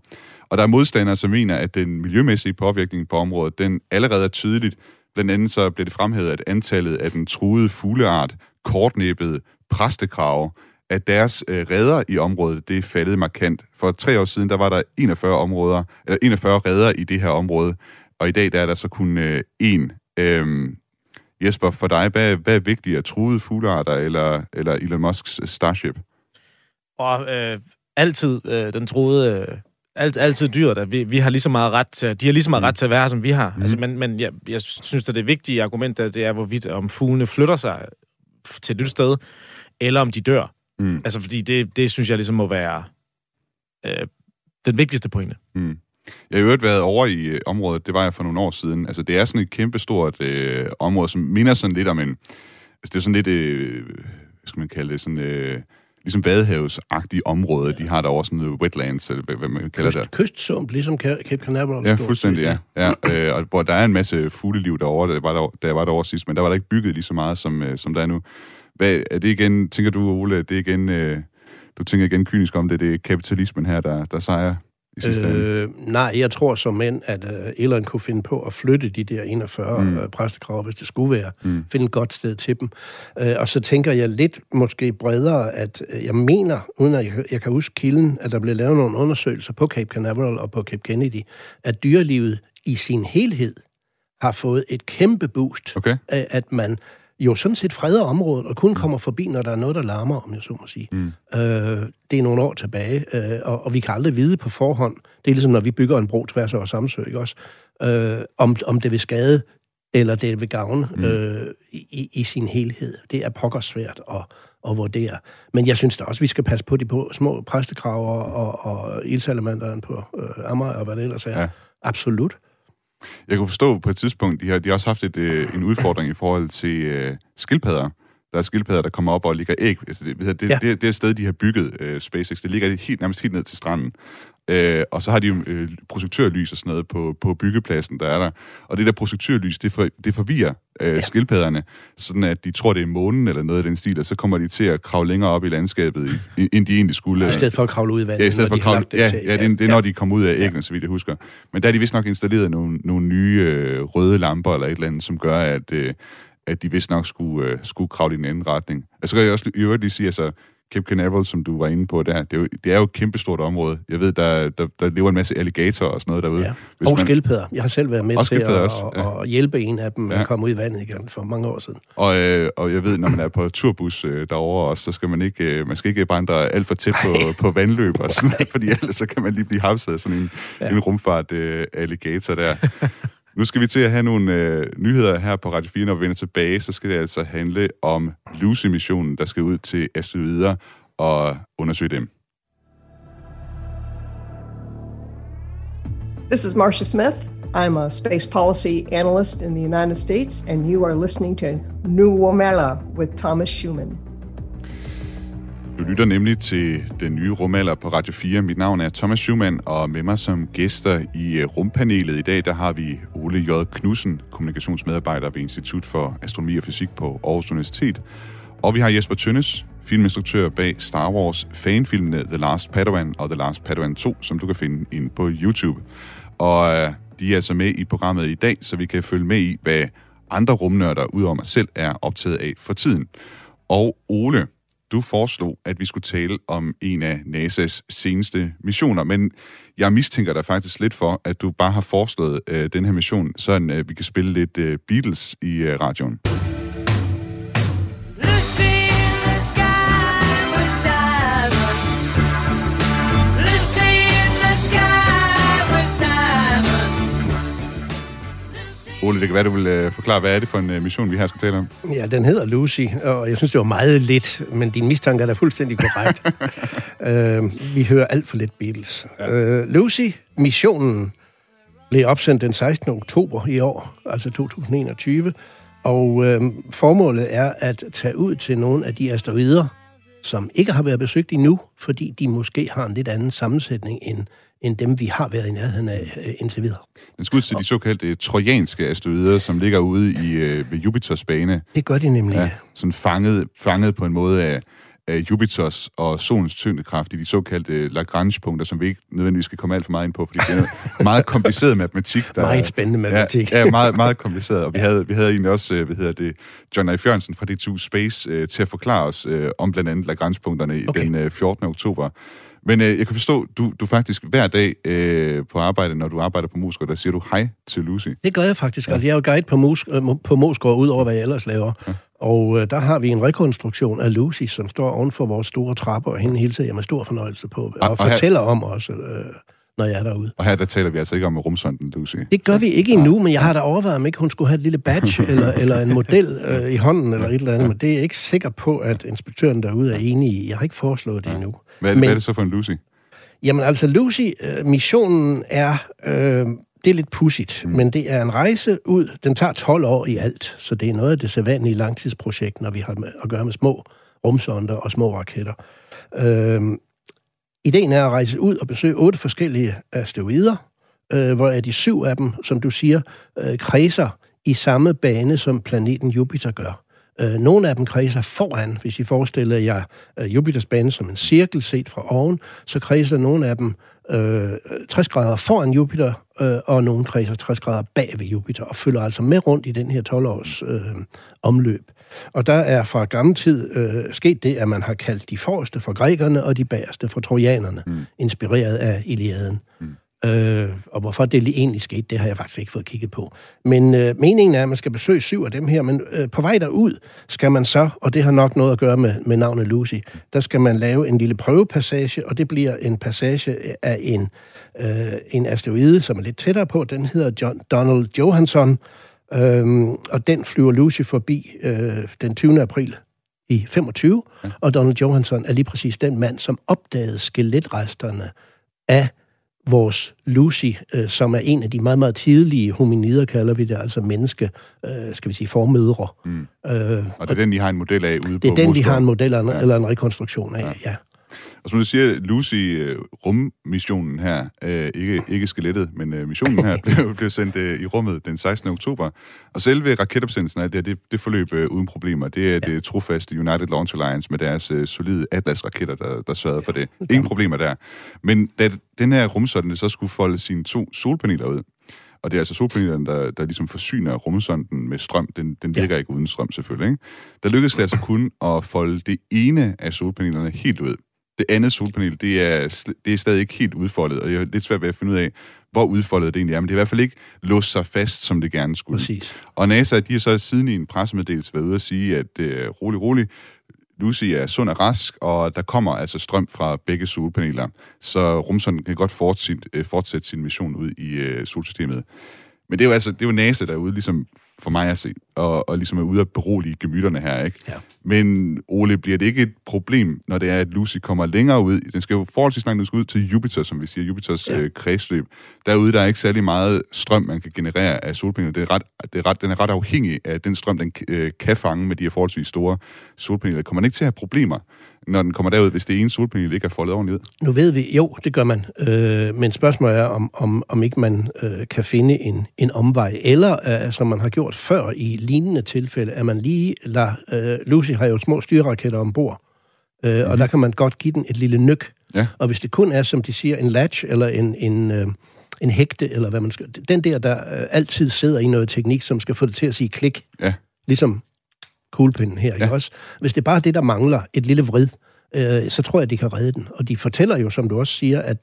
Og der er modstandere, som mener, at den miljømæssige påvirkning på området, den allerede er tydeligt. Blandt andet så blev det fremhævet, at antallet af den truede fugleart, kortnæbbet præstekrave, at deres øh, redder i området, det er faldet markant. For tre år siden, der var der 41 områder, eller 41 redder i det her område, og i dag der er der så kun øh, én. Øhm, Jesper, for dig, hvad, hvad er vigtigere, truede fuglearter eller, eller Elon Musks øh, Starship? Og øh, altid øh, den troede... Øh, alt, altid dyrt, at vi, vi har lige så meget ret til, de har lige så meget ret til at være her, som vi har. Mm. Altså, men men jeg, jeg synes, at det vigtige argument, der, det er, hvorvidt om fuglene flytter sig til et nyt sted, eller om de dør. Mm. Altså, fordi det, det synes jeg ligesom må være øh, den vigtigste pointe. Mm. Jeg har øvrigt været over i øh, området, det var jeg for nogle år siden. Altså, det er sådan et kæmpestort øh, område, som minder sådan lidt om en... Altså, det er sådan lidt... Øh, hvad skal man kalde det? Sådan... Øh, ligesom badehavsagtige område, de har derovre sådan noget wetlands, eller hvad, hvad man kalder det. Kyst, kystsump, ligesom Ca- Cape Canaveral. Ja, fuldstændig, ja. ja øh, og hvor der er en masse fugleliv derovre, der var der, jeg var derovre sidst, men der var der ikke bygget lige så meget, som, øh, som der er nu. Hvad, er det igen, tænker du, Ole, det er igen, øh, du tænker igen kynisk om det, det er kapitalismen her, der, der sejrer i sidste ende? Øh, nej, jeg tror som mænd, at øh, Elon kunne finde på at flytte de der 41 mm. øh, præstekrav, hvis det skulle være. Mm. Finde et godt sted til dem. Øh, og så tænker jeg lidt måske bredere, at øh, jeg mener, uden at jeg, jeg kan huske kilden, at der blev lavet nogle undersøgelser på Cape Canaveral og på Cape Kennedy, at dyrelivet i sin helhed har fået et kæmpe boost Okay. af, at man jo sådan set freder området, og kun kommer forbi, når der er noget, der larmer, om jeg så må sige. Mm. Øh, det er nogle år tilbage, øh, og, og vi kan aldrig vide på forhånd. Det er ligesom, når vi bygger en bro tværs over Samsø, ikke også? Øh, om, om det vil skade, eller det vil gavne mm. øh, i, i sin helhed. Det er pokker svært at, at vurdere. Men jeg synes da også, vi skal passe på de på små præstekraver og, og ildsalamanderen på øh, Amager og hvad det ellers er. Ja. Absolut. Jeg kunne forstå på et tidspunkt, de har, de har også haft et, øh, en udfordring i forhold til øh, skildpadder. Der er skildpadder, der kommer op og ligger æg. Altså, det, det, Ja. det, det, det sted, de har bygget øh, SpaceX, det ligger helt, nærmest helt ned til stranden. Øh, og så har de jo øh, projektørlys og sådan noget på, på byggepladsen, der er der. Og det der projektørlys, det, for, det forvirrer øh, ja. skildpadderne, sådan at de tror, det er månen eller noget af den stil, og så kommer de til at kravle længere op i landskabet, i, end de egentlig skulle. I stedet for at kravle ud i vandet, Ja, i stedet for at kravle, ja, ja, det, det er, når de kommer ud af æggene, så vidt jeg husker. Men der er de vist nok installeret nogle, nogle nye øh, røde lamper eller et eller andet, som gør, at, øh, at de vist nok skulle, øh, skulle kravle i en anden retning. Altså, så kan jeg også i øvrigt lige sige, altså, Cape Canaveral, som du var inde på der, det er jo, det er jo et kæmpestort område. Jeg ved, der, der, der lever en masse alligatorer og sådan noget derude. Ja. Og skildpadder. Jeg har selv været med Og til at, også, at, ja. at hjælpe en af dem Ja. at komme ud i vandet igen for mange år siden. Og, øh, og jeg ved, når man er på turbus øh, derovre også, så skal man ikke, øh, man skal ikke vandre alt for tæt på, på vandløb og sådan noget, *laughs* fordi ellers så kan man lige blive hapset af sådan en, ja. en rumfart øh, alligator der. Nu skal vi til at have nogle øh, nyheder her på Radio 4, når vi vender tilbage, så skal det altså handle om Lucy-missionen, der skal ud til asteroider og undersøge dem. This is Marcia Smith. I'm a space policy analyst in the United States, and you are listening to New Womela with Thomas Schumann. Du lytter nemlig til den nye rumalder på Radio 4. Mit navn er Thomas Schumann, og med mig som gæster i øh, rumpanelet i dag, der har vi Ole J. Knudsen, kommunikationsmedarbejder ved Institut for Astronomi og Fysik på Aarhus Universitet. Og vi har Jesper Tønnes, filminstruktør bag Star Wars fanfilmene The Last Padawan og The Last Padawan 2, som du kan finde ind på YouTube. Og øh, de er altså med i programmet i dag, så vi kan følge med i, hvad andre rumnørder udover mig selv er optaget af for tiden. Og Ole, du foreslog, at vi skulle tale om en af NASA's seneste missioner, men jeg mistænker dig faktisk lidt for, at du bare har foreslået øh, den her mission, så øh, vi kan spille lidt øh, Beatles i øh, radioen. Ole, det kan være, du vil øh, forklare, hvad er det for en øh, mission, vi her skal tale om? Ja, den hedder Lucy, og jeg synes, det var meget lidt, men din mistanke er da fuldstændig korrekt. *laughs* øh, vi hører alt for lidt Beatles. Ja. Øh, Lucy-missionen blev opsendt den 16. oktober i år, altså 2021, og øh, formålet er at tage ud til nogle af de asteroider, som ikke har været besøgt endnu, fordi de måske har en lidt anden sammensætning end, end dem, vi har været i nærheden af øh, indtil videre. Den skal ud til de såkaldte trojanske asteroider, som ligger ude i øh, ved Jupiters bane. Det gør de nemlig. Ja, sådan fanget, fanget på en måde af, af Jupiters og solens tyngdekraft i de såkaldte Lagrange-punkter, som vi ikke nødvendigvis skal komme alt for meget ind på, fordi det er meget kompliceret matematik. Der, Meget spændende matematik. Ja, ja meget, meget kompliceret. Og vi havde, vi havde egentlig også, øh, hvad hedder det, John F. Jørgensen fra D2 Space øh, til at forklare os øh, om blandt andet Lagrange-punkterne Okay. okay. den øh, 14. oktober. Men øh, jeg kan forstå, du, du faktisk hver dag øh, på arbejde, når du arbejder på Moskva, der siger du hej til Lucy. Det gør jeg faktisk. Ja. Altså, jeg er jo guide på, Mos- øh, på Moskva, ud over hvad jeg ellers laver. Ja. Og øh, der har vi en rekonstruktion af Lucy, som står oven for vores store trapper, og hende hilser jeg med stor fornøjelse på, og, Og- og og her- fortæller om også, øh, når jeg er derude. Og her der taler vi altså ikke om rumsonden Lucy. Det gør vi ikke endnu, men jeg har da overvejet, om ikke hun skulle have et lille badge *laughs* eller, eller en model øh, i hånden eller et eller andet, men det er jeg ikke sikker på, at inspektøren derude er enig i. Jeg har ikke foreslået det endnu. Hvad er, det, Men- hvad er det så for en Lucy? Jamen altså, Lucy-missionen er... Øh, det er lidt pudsigt, mm. men det er en rejse ud. Den tager 12 år i alt, så det er noget af det sædvanlige langtidsprojekt, når vi har med, at gøre med små rumsonder og små raketter. Øh, ideen er at rejse ud og besøge otte forskellige øh, asteroider, øh, hvor de syv af dem, som du siger, øh, kredser i samme bane, som planeten Jupiter gør. Øh, nogle af dem kredser foran, hvis I forestiller jer øh, Jupiters bane som en cirkel set fra oven, så kredser nogle af dem øh, 60 grader foran Jupiter, øh, og nogle kredser 60 grader bag ved Jupiter, og følger altså med rundt i den her 12-års øh, omløb. Og der er fra gammel tid øh, sket det, at man har kaldt de forreste for grækerne, og de bagerste for trojanerne, mm. inspireret af Iliaden. Mm. Øh, og hvorfor det lige egentlig skete, det har jeg faktisk ikke fået kigget på. Men øh, meningen er, at man skal besøge syv af dem her, men øh, på vej derud skal man så, og det har nok noget at gøre med, med navnet Lucy, der skal man lave en lille prøvepassage, og det bliver en passage af en, øh, en asteroide, som er lidt tættere på. Den hedder John, Donald Johansson, øh, og den flyver Lucy forbi øh, den 20. april i 25, ja. og Donald Johansson er lige præcis den mand, som opdagede skeletresterne af vores Lucy, øh, som er en af de meget, meget tidlige hominider, kalder vi det, altså menneske, øh, skal vi sige, formødre. Mm. Øh, Og det er den, de har en model af ude det er på den, vi Moskva. har en model eller en, Ja. ja. eller en rekonstruktion af, ja. ja. Og som du siger, Lucy, øh, rummissionen her, øh, ikke, ikke skelettet, men øh, missionen her, *laughs* blev, blev sendt øh, i rummet den 16. oktober. Og selve raketopsendelsen af det, det, det forløb øh, uden problemer. Det er det trofaste United Launch Alliance med deres øh, solide Atlas-raketter, der, der sørgede for det. Ingen problemer der. Men da den her rumsonde så skulle folde sine to solpaneler ud, Og det er altså solpanelerne, der, der ligesom forsyner rumsonden med strøm. Den, den virker ja. ikke uden strøm selvfølgelig. Ikke? Der lykkedes det altså kun at folde det ene af solpanelerne helt ud. Det andet solpanel, det er, det er stadig ikke helt udfoldet, og jeg er lidt svært ved at finde ud af, hvor udfoldet det egentlig er, men det er i hvert fald ikke låst sig fast, som det gerne skulle. Præcis. Og NASA, de har så siden i en pressemeddelelse været ude at sige, at øh, rolig, rolig, Lucy er sund og rask, og der kommer altså strøm fra begge solpaneler, så rumsonden kan godt fortsætte, øh, fortsætte sin mission ud i øh, solsystemet. Men det er jo altså det er jo NASA, der er ude ligesom for mig at se, og, og ligesom er ude at berolige gemytterne her, ikke? Ja. Men Ole, bliver det ikke et problem, når det er, at Lucy kommer længere ud? Den skal jo forholdsvis langt ud til Jupiter, som vi siger, Jupiters ja. øh, kredsløb. Derude der er ikke særlig meget strøm, man kan generere af solpaneler. Det er ret, det er ret, den er ret afhængig af den strøm, den øh, kan fange med de her forholdsvis store solpaneler. Kommer man ikke til at have problemer, når den kommer derud, hvis det ene solpanel ikke er foldet ordentligt ud? Nu ved vi, jo, det gør man. Øh, men spørgsmålet er, om, om, om ikke man øh, kan finde en, en omvej, eller øh, som man har gjort før i lignende tilfælde, at man lige lader... Øh, Lucy har jo små styreraketter ombord, øh, mm-hmm. og der kan man godt give den et lille nyk. Ja. Og hvis det kun er, som de siger, en latch eller en, en, øh, en hægte, eller hvad man skal... Den der, der øh, altid sidder i noget teknik, som skal få det til at sige klik. Ja. Ligesom kuglepinden her, ja. ikke også? Hvis det er bare det, der mangler, et lille vrid, øh, så tror jeg, de kan redde den. Og de fortæller jo, som du også siger, at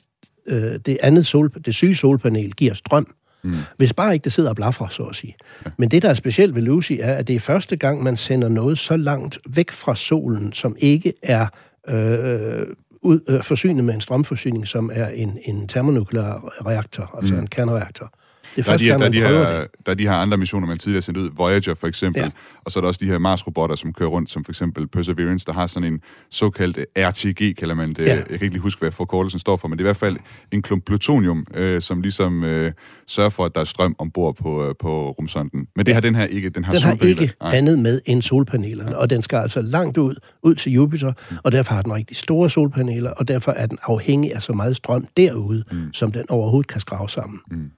øh, det andet sol, det syge solpanel giver strøm. Mm. Hvis bare ikke det sidder og blaffer, så at sige. Ja. Men det, der er specielt ved Lucy, er, at det er første gang, man sender noget så langt væk fra solen, som ikke er øh, ud, øh, forsynet med en strømforsyning, som er en, en termonuklear reaktor, altså mm. en kernereaktor. Det er Der er, de, der, er man de prøver her, det. der er de her andre missioner, man tidligere har sendt ud. Voyager for eksempel. Ja. Og så er der også de her Mars-robotter, som kører rundt, som for eksempel Perseverance, der har sådan en såkaldt RTG, kalder man det. Ja. Jeg kan ikke lige huske, hvad forkortelsen står for, men det er i hvert fald en klump plutonium, øh, som ligesom øh, sørger for, at der er strøm ombord på, øh, på rumsonden. Men det har den her ikke. Den har, Den har ikke Nej. andet med end solpanelerne, og den skal altså langt ud, ud til Jupiter, og derfor har den rigtig store solpaneler, og derfor er den afhængig af så meget strøm derude, mm. som den overhovedet kan skrave sammen. Mm.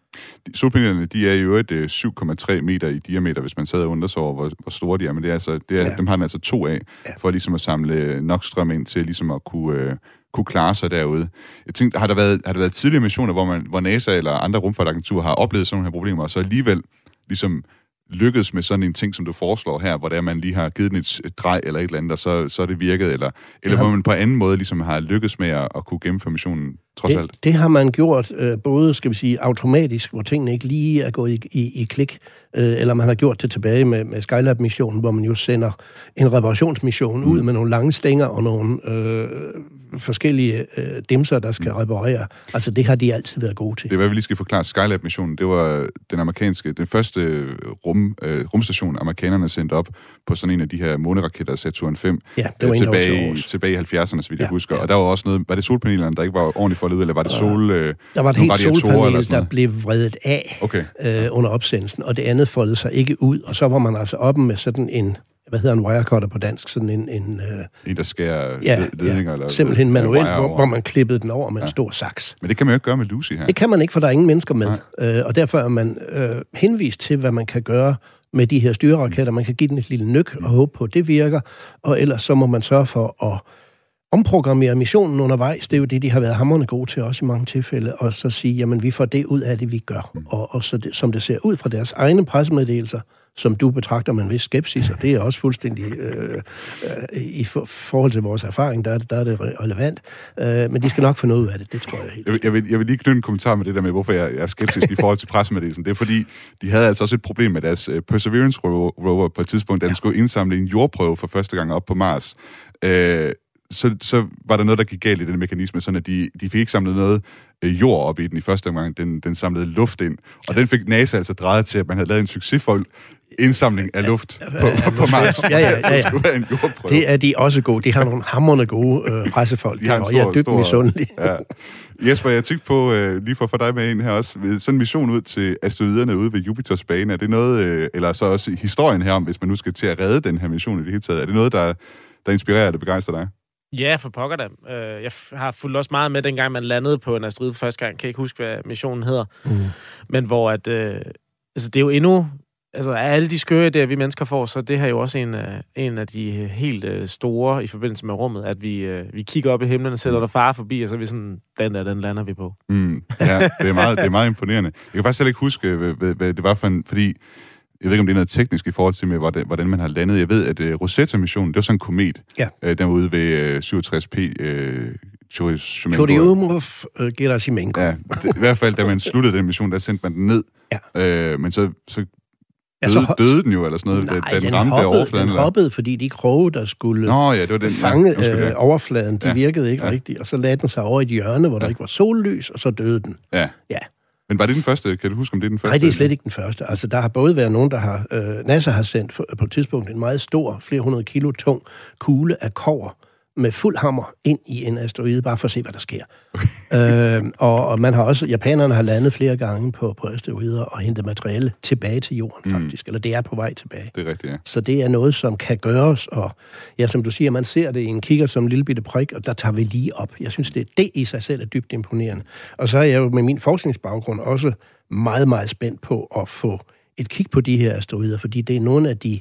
Solpanelerne, de er jo et øh, 7,3 meter i diameter, hvis man sad og undrer sig over, hvor, hvor store de er. Men det er altså, det er, Ja. dem har den altså to af, Ja. for ligesom at samle nok strøm ind til ligesom at kunne, øh, kunne klare sig derude. Jeg tænkte, har der været, har der været tidligere missioner, hvor, man, hvor NASA eller andre rumfartagenturer har oplevet sådan nogle her problemer, og så alligevel ligesom lykkedes med sådan en ting, som du foreslår her, hvor det er, man lige har givet den et drej eller et eller andet, og så, så er det virket, eller, eller Ja. hvor man på anden måde ligesom har lykkedes med at, at kunne gennemføre missionen, trods alt. Det, det har man gjort øh, både, skal vi sige, automatisk, hvor tingene ikke lige er gået i, i, i klik, øh, eller man har gjort det tilbage med, med Skylab-missionen, hvor man jo sender en reparationsmission mm. ud med nogle lange stænger og nogle øh, forskellige øh, dimser, der skal mm. reparere. Altså, det har de altid været gode til. Det er, hvad vi lige skal forklare. Skylab-missionen, det var den amerikanske, den første rum, øh, rumstation, amerikanerne sendte op på sådan en af de her måneraketter, Saturn 5, Ja, det var øh, var til tilbage, tilbage i 70'erne, så vidt jeg Ja, husker. ja. Og der var også noget, var det solpanelerne, der ikke var ordentligt foldet ud, eller var det sol... Øh, Der var et helt solpanel, der blev vredet af Okay. øh, under opsendelsen, og det andet foldede sig ikke ud, og så var man altså oppe med sådan en, hvad hedder en wirecutter på dansk, sådan en, en øh, En, der skærer ja, led- ledninger? ja, eller, simpelthen manuelt, hvor, hvor man klippede den over med ja. en stor saks. Men det kan man jo ikke gøre med Lucy her. Det kan man ikke, for der er ingen mennesker med. Øh, og derfor er man øh, henvist til, hvad man kan gøre med de her styreraketter. Man kan give den et lille nyk og håbe på, at det virker. Og ellers så må man sørge for at omprogrammere missionen undervejs. Det er jo det, de har været hammerne gode til også i mange tilfælde. Og så sige, jamen vi får det ud af det, vi gør. Og, og så det, som det ser ud fra deres egne pressemeddelelser, som du betragter med en vis skepsis, og det er også fuldstændig øh, øh, i for, forhold til vores erfaring, der er, det- der er det re- relevant. Øh, men de skal nok finde ud af det, det tror jeg helt. Jeg vil, jeg, vil, jeg vil lige knytte en kommentar med det der med, hvorfor jeg, jeg er skeptisk i forhold til pressemeddelelsen. Det er fordi, de havde altså også et problem med deres uh, Perseverance ro- rover på et tidspunkt, da den skulle indsamle en jordprøve for første gang op på Mars. Uh, så, så var der noget, der gik galt i den mekanisme, sådan at de, de fik ikke samlet noget øh, jord op i den i første omgang. Den, den samlede luft ind. Og den fik NASA altså drejet til, at man havde lavet en succesfuld indsamling af luft på, på Mars. Ja, ja, ja, ja. *laughs* Skulle være en jordprøve. Det er de også gode. De har nogle hammerne gode øh, pressefolk, *laughs* De har en og jeg er stor- dybt stor- misundelig. *laughs* Ja. Jesper, jeg tænkte på, øh, lige for at få dig med ind her også, sådan en mission ud til asteroiderne ude ved Jupiters bane, er det noget, øh, eller så også historien her om, hvis man nu skal til at redde den her mission i det hele taget, er det noget, der, der inspirerer eller begejstrer dig? Ja, for pokker da. Øh, Jeg har fulgt også meget med, dengang man landede på en asteroide første gang. Kan ikke huske, hvad missionen hedder. Mm. Men hvor at... Øh, altså, det er jo endnu altså af alle de skøre idéer, vi mennesker får, så det her er jo også en, af- en af de helt øh, store i forbindelse med rummet, at vi, øh, vi kigger op i himlen og sætter der fare forbi, og så er vi sådan, den der, den lander vi på. Mm, ja, det er, meget, det er meget imponerende. Jeg kan faktisk heller ikke huske, hvad, hvad, hvad det var for en... Fordi, jeg ved ikke, om det er noget teknisk i forhold til, med, hvordan, hvordan man har landet. Jeg ved, at uh, Rosetta-missionen, det var sådan en komet. Ja. Uh, den var ude ved uh, 67P. Uh, Churyumov. Gerasimenko. Ja, det, i hvert fald, da man sluttede den mission, der sendte man den ned. Ja. Uh, men så, så Ja, døde, så ja, ho- døde den jo, eller sådan noget, Nej, da, den, den ramte hoppede, overfladen. den eller? hoppede, fordi de kroge, der skulle Nå ja, det var den. fange ja, øh, ja. overfladen, de Ja. virkede ikke Ja. rigtigt, og så lagde den sig over i et hjørne, hvor der ikke var sollys, og så døde den. Ja. Ja. Men var det den første? Kan du huske, om det er den første? Nej, det er slet ikke den første. Altså, der har både været nogen, der har... Øh, NASA har sendt for, på et tidspunkt en meget stor, flere hundrede kilo tung kugle af kover med fuld hammer ind i en asteroide, bare for at se, hvad der sker. *laughs* øh, og, og man har også... Japanerne har landet flere gange på, på asteroider og hentet materiale tilbage til jorden, faktisk. Eller det er på vej tilbage. Det er rigtigt, ja. Så det er noget, som kan gøres, og ja, som du siger, man ser det i en kigger som en lille bitte prik, og der tager vi lige op. Jeg synes, det, det i sig selv er dybt imponerende. Og så er jeg jo med min forskningsbaggrund også meget, meget spændt på at få et kig på de her asteroider, fordi det er nogle af de,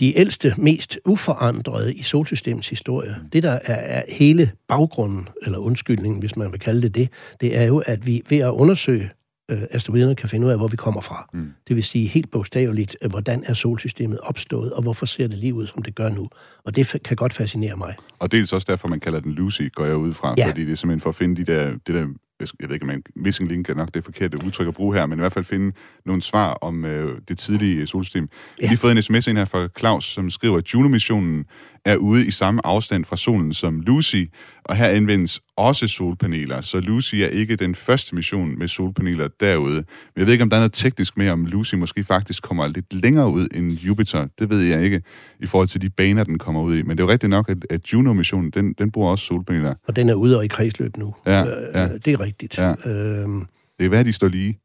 de ældste, mest uforandrede i solsystemets historie. Det, der er, er hele baggrunden, eller undskyldningen, hvis man vil kalde det det, det er jo, at vi ved at undersøge øh, asteroiderne kan finde ud af, hvor vi kommer fra. Mm. Det vil sige helt bogstaveligt, øh, hvordan er solsystemet opstået, og hvorfor ser det lige ud, som det gør nu. Og det kan godt fascinere mig. Og dels også derfor, man kalder den Lucy, går jeg ud fra. Ja. Fordi det er simpelthen for at finde de der, det der jeg ved ikke, om man, missing link er nok det forkerte udtryk at bruge her, men i hvert fald finde nogle svar om øh, det tidlige solsystem. Jeg har lige fået en sms ind her fra Claus, som skriver, at Juno-missionen er ude i samme afstand fra solen som Lucy, og her anvendes også solpaneler, så Lucy er ikke den første mission med solpaneler derude. Men jeg ved ikke, om der er noget teknisk med, om Lucy måske faktisk kommer lidt længere ud end Jupiter. Det ved jeg ikke, i forhold til de baner, den kommer ud i. Men det er jo rigtigt nok, at, at Juno-missionen, den, den bruger også solpaneler. Og den er ude og i kredsløb nu. Ja, Øh, ja. Det er rigtigt. Ja. Øhm, Det være, at de står lige,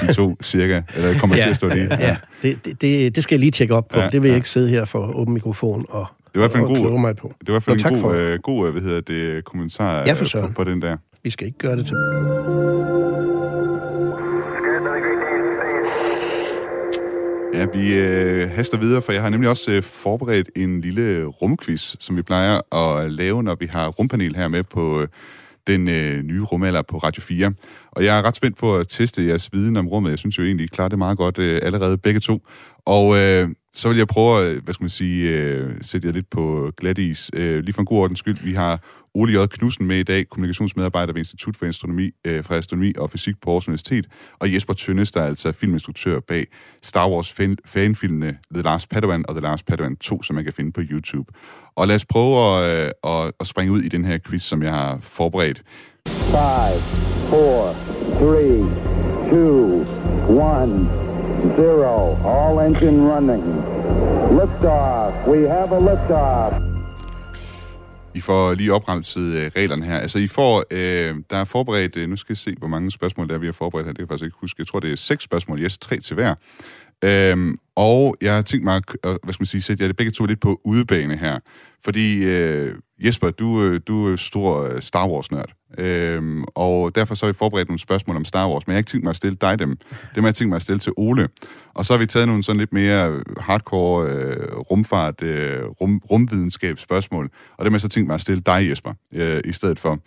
de to cirka, eller kommer *laughs* til at stå lige. Ja, det, det, det, det skal jeg lige tjekke op på. Ja, Ja, det vil jeg ja. ikke sidde her for åben mikrofon og, Det er i hvert fald en god, mig på. det er i hvert fald Nå, en god, øh, god øh, hvad hedder det, kommentar Ja, for øh, på, på den der. Vi skal ikke gøre det til... Ja, vi øh, haster videre, for jeg har nemlig også øh, forberedt en lille rumquiz, som vi plejer at lave, når vi har rumpanel her med på øh, den øh, nye rumalder på Radio 4. Og jeg er ret spændt på at teste jeres viden om rummet. Jeg synes jo egentlig, I klarer det meget godt øh, allerede begge to. Og øh, så vil jeg prøve at, øh, hvad skal man sige, øh, sætte jer lidt på glat is. Øh, lige for en god ordens skyld, vi har Ole J. Knudsen med i dag, kommunikationsmedarbejder ved Institut for Astronomi, øh, for Astronomi og Fysik på Aarhus Universitet, og Jesper Tønnes, der er altså filminstruktør bag Star Wars fan- fanfilmene The Last Padawan og The Last Padawan 2, som man kan finde på YouTube. Og lad os prøve at, øh, at, at springe ud i den her quiz, som jeg har forberedt. Five, four, three, two, one, zero. All engine running. Liftoff. We have a liftoff. I får lige opremset øh, reglerne her. Altså, I får, øh, der er forberedt, øh, nu skal jeg se, hvor mange spørgsmål der er, vi har forberedt her. Det kan jeg faktisk ikke huske. Jeg tror, det er seks spørgsmål. Yes, tre til hver. Øhm, og jeg har tænkt mig at, hvad skal man sige, sætte jer det begge to lidt på udebane her. Fordi, øh, Jesper, du, øh, du er stor Star Wars-nørd. Øhm, og derfor så har vi forberedt nogle spørgsmål om Star Wars, men jeg har ikke tænkt mig at stille dig dem. Dem har jeg tænkt mig at stille til Ole. Og så har vi taget nogle sådan lidt mere hardcore øh, rumfart, øh, rum, rumvidenskab spørgsmål, og dem har jeg så tænkt mig at stille dig, Jesper, øh, i stedet for.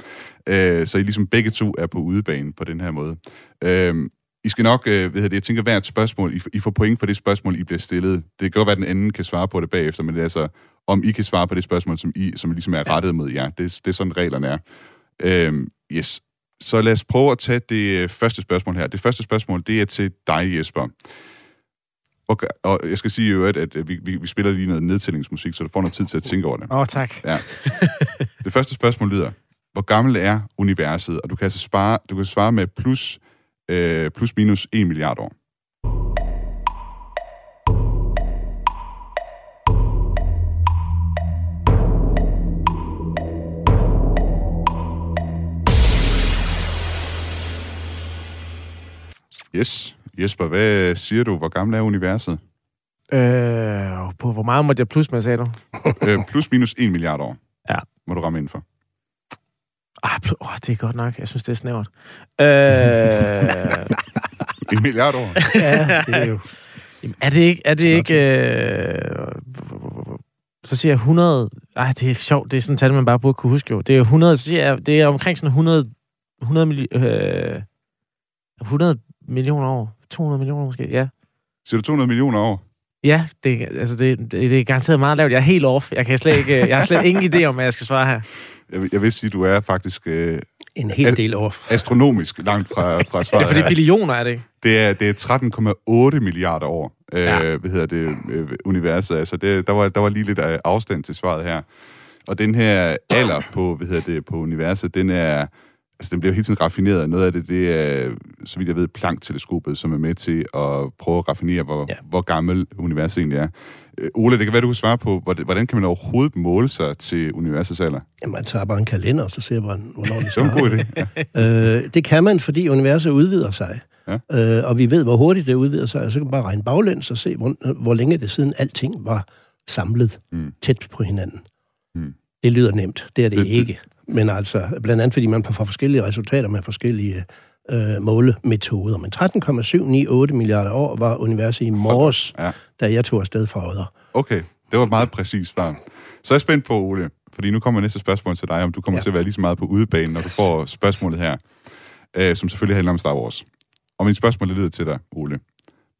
Øh, så I ligesom begge to er på udebane på den her måde. Øh, I skal nok, øh, ved jeg, jeg tænker hvert spørgsmål, I, I får point for det spørgsmål, I bliver stillet. Det kan godt være, at den anden kan svare på det bagefter, men det er altså, om I kan svare på det spørgsmål, som, I, som ligesom er rettet mod jer. Det, det er sådan, reglerne er. Øhm, yes. Så lad os prøve at tage det øh, første spørgsmål her. Det første spørgsmål, det er til dig, Jesper. Og, og jeg skal sige jo, at, at vi, vi, vi spiller lige noget nedtællingsmusik, så du får noget tid til at tænke over det. Åh, oh, tak. Ja. Det første spørgsmål lyder, hvor gammel er universet? Og du kan altså spare, du kan svare med plus, øh, plus minus 1 milliard år. Yes. Jesper, hvad siger du? Hvor gammel er universet? Øh, på hvor meget måtte jeg plus med, sagde du? *laughs* øh, plus minus 1 milliard år. Ja. Må du ramme ind for. Ah, pl- oh, det er godt nok. Jeg synes, det er snævert. Øh, *laughs* 1 milliard år? *laughs* Ja, det er jo... Jamen, er det ikke... Er det ikke øh, så siger jeg 100... Ej, det er sjovt. Det er sådan et tal, man bare burde kunne huske jo. Det er 100... Så siger jeg, det er omkring sådan 100... 100, milli, øh, 100 millioner år. 200 millioner måske, ja. Siger du 200 millioner år? Ja, det, altså det, det, det er garanteret meget lavt. Jeg er helt off. Jeg, kan slet ikke, jeg har slet ingen idé om, hvad jeg skal svare her. Jeg, jeg vil sige, du er faktisk øh, En hel del off. astronomisk langt fra, fra Er svaret det fordi her. billioner, er det ikke? Det er, det er 13,8 milliarder år, øh, Ja. hvad hedder det, øh, universet. Altså, det, der, var, der var lige lidt af afstand til svaret her. Og den her alder på, hvad hedder det, på universet, den er, altså den bliver hele tiden raffineret. Noget af det, det er, så vidt jeg ved, Planck-teleskopet, som er med til at prøve at raffinere, hvor, ja. Hvor gammel universet egentlig er. Øh, Ole, det kan være, du kan svare på, hvordan, kan man overhovedet måle sig til universets alder? Jamen, man tager bare en kalender, og så ser man, hvornår det *laughs* Det er en god idé. Ja. Øh, det kan man, fordi universet udvider sig. Ja. Øh, og vi ved, hvor hurtigt det udvider sig, og så kan man bare regne baglæns og se, hvor, hvor længe det siden alting var samlet Mm. tæt på hinanden. Mm. Det lyder nemt. Det er det, Det- det ikke. Men altså, blandt andet fordi man får forskellige resultater med forskellige øh, målemetoder. Men 13,798 milliarder år var universet i morges, Ja. da jeg tog afsted fra Odder. Okay, det var et meget præcist svar. Så er jeg spændt på, Ole, fordi nu kommer næste spørgsmål til dig, om du kommer ja. Til at være lige så meget på udebanen, når du får spørgsmålet her, øh, som selvfølgelig handler om Star Wars. Og min spørgsmål lyder til dig, Ole.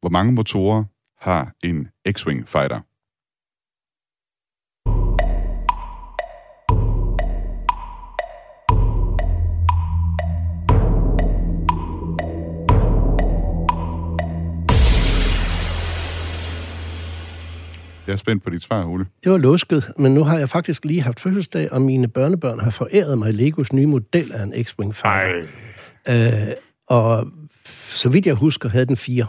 Hvor mange motorer har en X-Wing fighter? Jeg er spændt på dit svar, Ole. Det var lusket, men nu har jeg faktisk lige haft fødselsdag, og mine børnebørn har foræret mig Legos nye model af en X-Wing fighter. Øh, og så vidt jeg husker, havde den fire.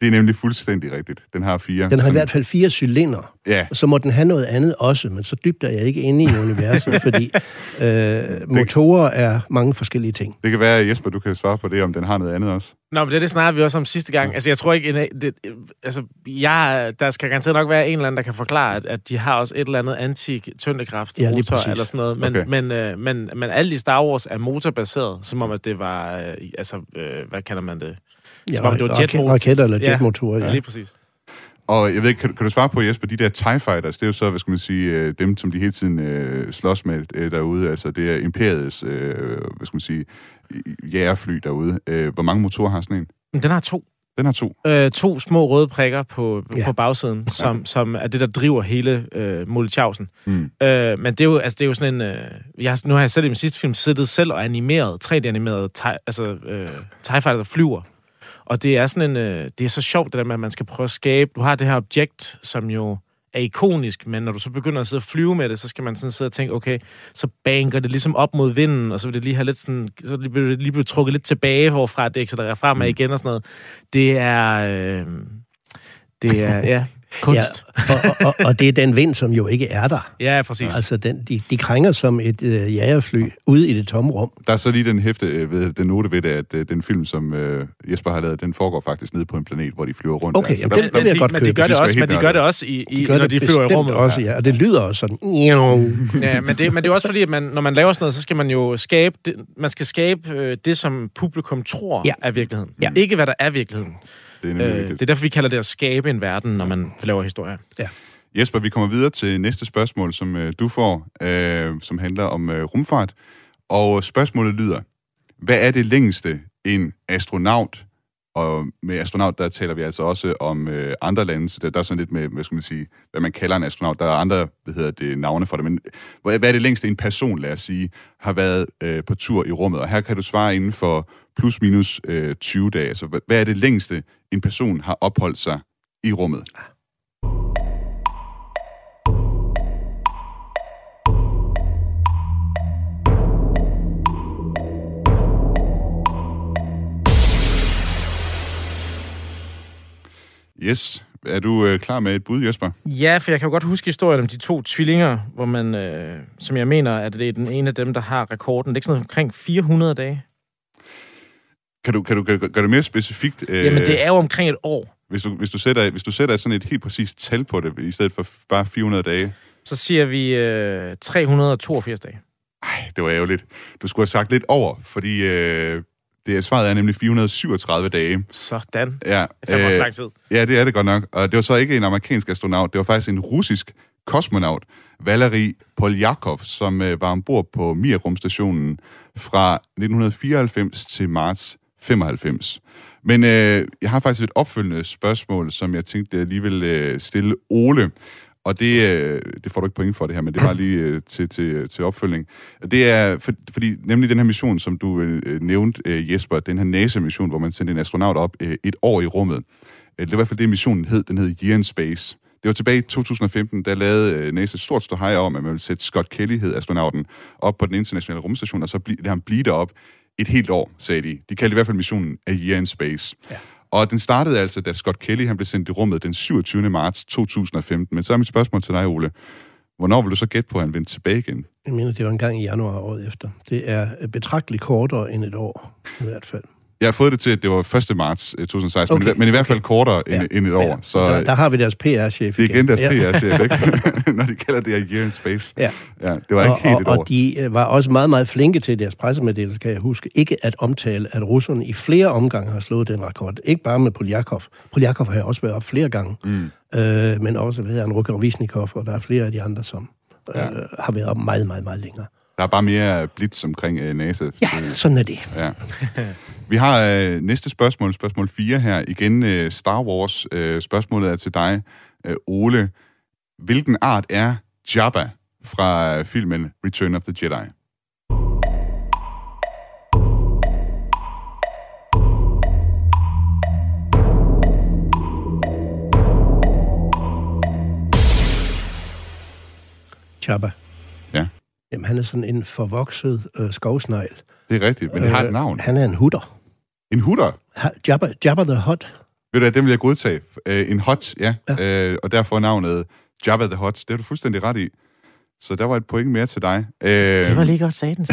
Det er nemlig fuldstændig rigtigt. Den har fire. Den har i Sådan- hvert fald fire cylinder. Ja, Og så må den have noget andet også, men så dybt er jeg ikke inde i universet, *laughs* fordi øh, motorer er mange forskellige ting. det kan være, Jesper, du kan svare på det, om den har noget andet også. Nå, men det, det snakker vi også om sidste gang. Altså, jeg tror ikke... En, det, altså, jeg, der skal garanteret nok være en eller anden, der kan forklare, at, at de har også et eller andet antik tyndekraft Ja, lige motor præcis. eller sådan noget. Men, Okay. men, øh, men, men alle i Star Wars er motorbaseret, som om, at det var... Øh, altså, øh, hvad kalder man det? Som om det var jetmotor. raketter eller Ja, jetmotorer, ja. Ja, lige præcis. Og jeg ved ikke, kan, kan du svare på, Jesper, de der TIE Fighters, det er jo så, hvad skal man sige, øh, dem, som de hele tiden øh, slås med øh, derude. Altså, det er Imperiets, øh, hvad skal man sige, jægerfly derude. Øh, hvor mange motorer har sådan en? Den har to. Den har to. Øh, to små røde prikker på, ja. Ja. på bagsiden, som, som er det, der driver hele øh, Molotjavsen. Mm. Øh, men det er jo, altså, det er jo sådan en... Øh, jeg, nu har jeg selv i min sidste film siddet selv og animeret, 3D-animeret, tie, altså øh, TIE Fighter, der flyver. Og det er sådan en... Øh, det er så sjovt, det der med, at man skal prøve at skabe... Du har det her objekt, som jo er ikonisk, men når du så begynder at sidde og flyve med det, så skal man sådan sidde og tænke, okay, så banker det ligesom op mod vinden, og så vil det lige have lidt sådan, så vil det lige blive trukket lidt tilbage, hvorfra det accelererer fremad igen og sådan noget. Det er, øh, det er, ja, kunst. Ja, og, og, og det er den vind, som jo ikke er der. Ja, præcis. Altså, den, de, de krænger som et øh, jagerfly ude i det tomme rum. Der er så lige den hæfte, øh, ved, den note ved det, at øh, den film, som øh, Jesper har lavet, den foregår faktisk nede på en planet, hvor de flyver rundt. Okay, der. Så jamen, der, det- det vil jeg godt men de købe. gør det også, men de gør det også, i, i, De gør når det de flyver i rummet. også, ja. Og det lyder også sådan... Ja, men det, men det er også fordi, at man, når man laver sådan noget, så skal man jo skabe det, man skal skabe øh, det, som publikum tror Ja. er virkeligheden. Ja. Ikke hvad der er virkeligheden. Det er Øh, det er derfor, vi kalder det at skabe en verden, når man laver historier. Jesper, vi kommer videre til næste spørgsmål, som øh, du får, øh, som handler om øh, rumfart. Og spørgsmålet lyder, hvad er det længste en astronaut, og med astronaut, der taler vi altså også om øh, andre lande, så der, der er sådan lidt med, hvad skal man sige, hvad man kalder en astronaut. Der er andre, hvad hedder det, navne for det, men hvad, hvad er det længste en person, lad os sige, har været øh, på tur i rummet? Og her kan du svare inden for plus minus øh, 20 dage. Altså, hvad, hvad er det længste en person har opholdt sig i rummet? Yes. Er du øh, klar med et bud, Jesper? Ja, for jeg kan jo godt huske historien om de to tvillinger, hvor man, øh, som jeg mener, at det er den ene af dem, der har rekorden. Det er ikke sådan noget omkring 400 dage. Kan du, kan du gøre gør det mere specifikt? Øh, Jamen, det er jo omkring et år. hvis, du, hvis, du sætter, hvis du sætter sådan et helt præcist tal på det, i stedet for bare 400 dage. Så siger vi øh, 382 dage. Ej, det var ærgerligt. Du skulle have sagt lidt over, fordi øh, det svaret er nemlig 437 dage. Sådan. Ja, Det er også lang tid. Ja, det er det godt nok. Og det var så ikke en amerikansk astronaut, det var faktisk en russisk kosmonaut, Valery Poljakov, som øh, var ombord på Mir-rumstationen fra 1994 til marts 95. Men øh, jeg har faktisk et opfølgende spørgsmål, som jeg tænkte, jeg lige vil øh, stille Ole. Og det, øh, det får du ikke point for det her, men det var lige øh, til, til, til opfølgning. Det er for, fordi nemlig den her mission, som du øh, nævnte, øh, Jesper, den her NASA-mission, hvor man sendte en astronaut op øh, et år i rummet. Øh, det var i hvert fald det, missionen hed. Den hed Year in Space. Det var tilbage i 2015, der lavede øh, NASA et stort ståhej om, at man ville sætte Scott Kelly, hed astronauten, op på den internationale rumstation, og så lade han blive derop et helt år, sagde de. De kaldte i hvert fald missionen A Year in Space. Ja. Og den startede altså, da Scott Kelly han blev sendt i rummet den 27. marts 2015. Men så er mit spørgsmål til dig, Ole. Hvornår vil du så gætte på, at han vendte tilbage igen? Jeg mener, det var en gang i januar året efter. Det er betragteligt kortere end et år, i hvert fald. Jeg har fået det til, at det var 1. marts øh, 2016, okay, men, men i hvert fald okay. kortere end, Ja. end et år. Ja, så der, der har vi deres PR-chef det er igen deres Ja. PR-chef, ikke? *laughs* *laughs* når de kalder det a year in space. Ja. ja det var ikke og, helt og, et år. og de øh, var også meget, meget flinke til deres pressemeddelelse, kan jeg huske, ikke at omtale, at russerne i flere omgange har slået den rekord. Ikke bare med Poljakov. Poljakov har også været op flere gange, Mm. øh, men også, hvad hedder han, Rukarovisnikov, og der er flere af de andre, som øh, Ja. har været op meget, meget, meget længere. Der er bare mere blitz omkring uh, NASA. Ja, sådan er det. Ja. *laughs* Vi har øh, næste spørgsmål, spørgsmål 4 her. Igen øh, Star Wars. Øh, spørgsmålet er til dig, øh, Ole. Hvilken art er Jabba fra øh, filmen Return of the Jedi? Jabba. Ja. Jamen, han er sådan en forvokset øh, skovsnegl. Det er rigtigt, men det har et navn. Øh, han er en hutter. En hutter? Jabba, Jabba the Hutt. Ved du hvad, den vil jeg godtage. Øh, en hot, ja. ja. Øh, og derfor navnet Jabba the Hot. Det er du fuldstændig ret i. Så der var et point mere til dig. Øh, Det var lige godt satans.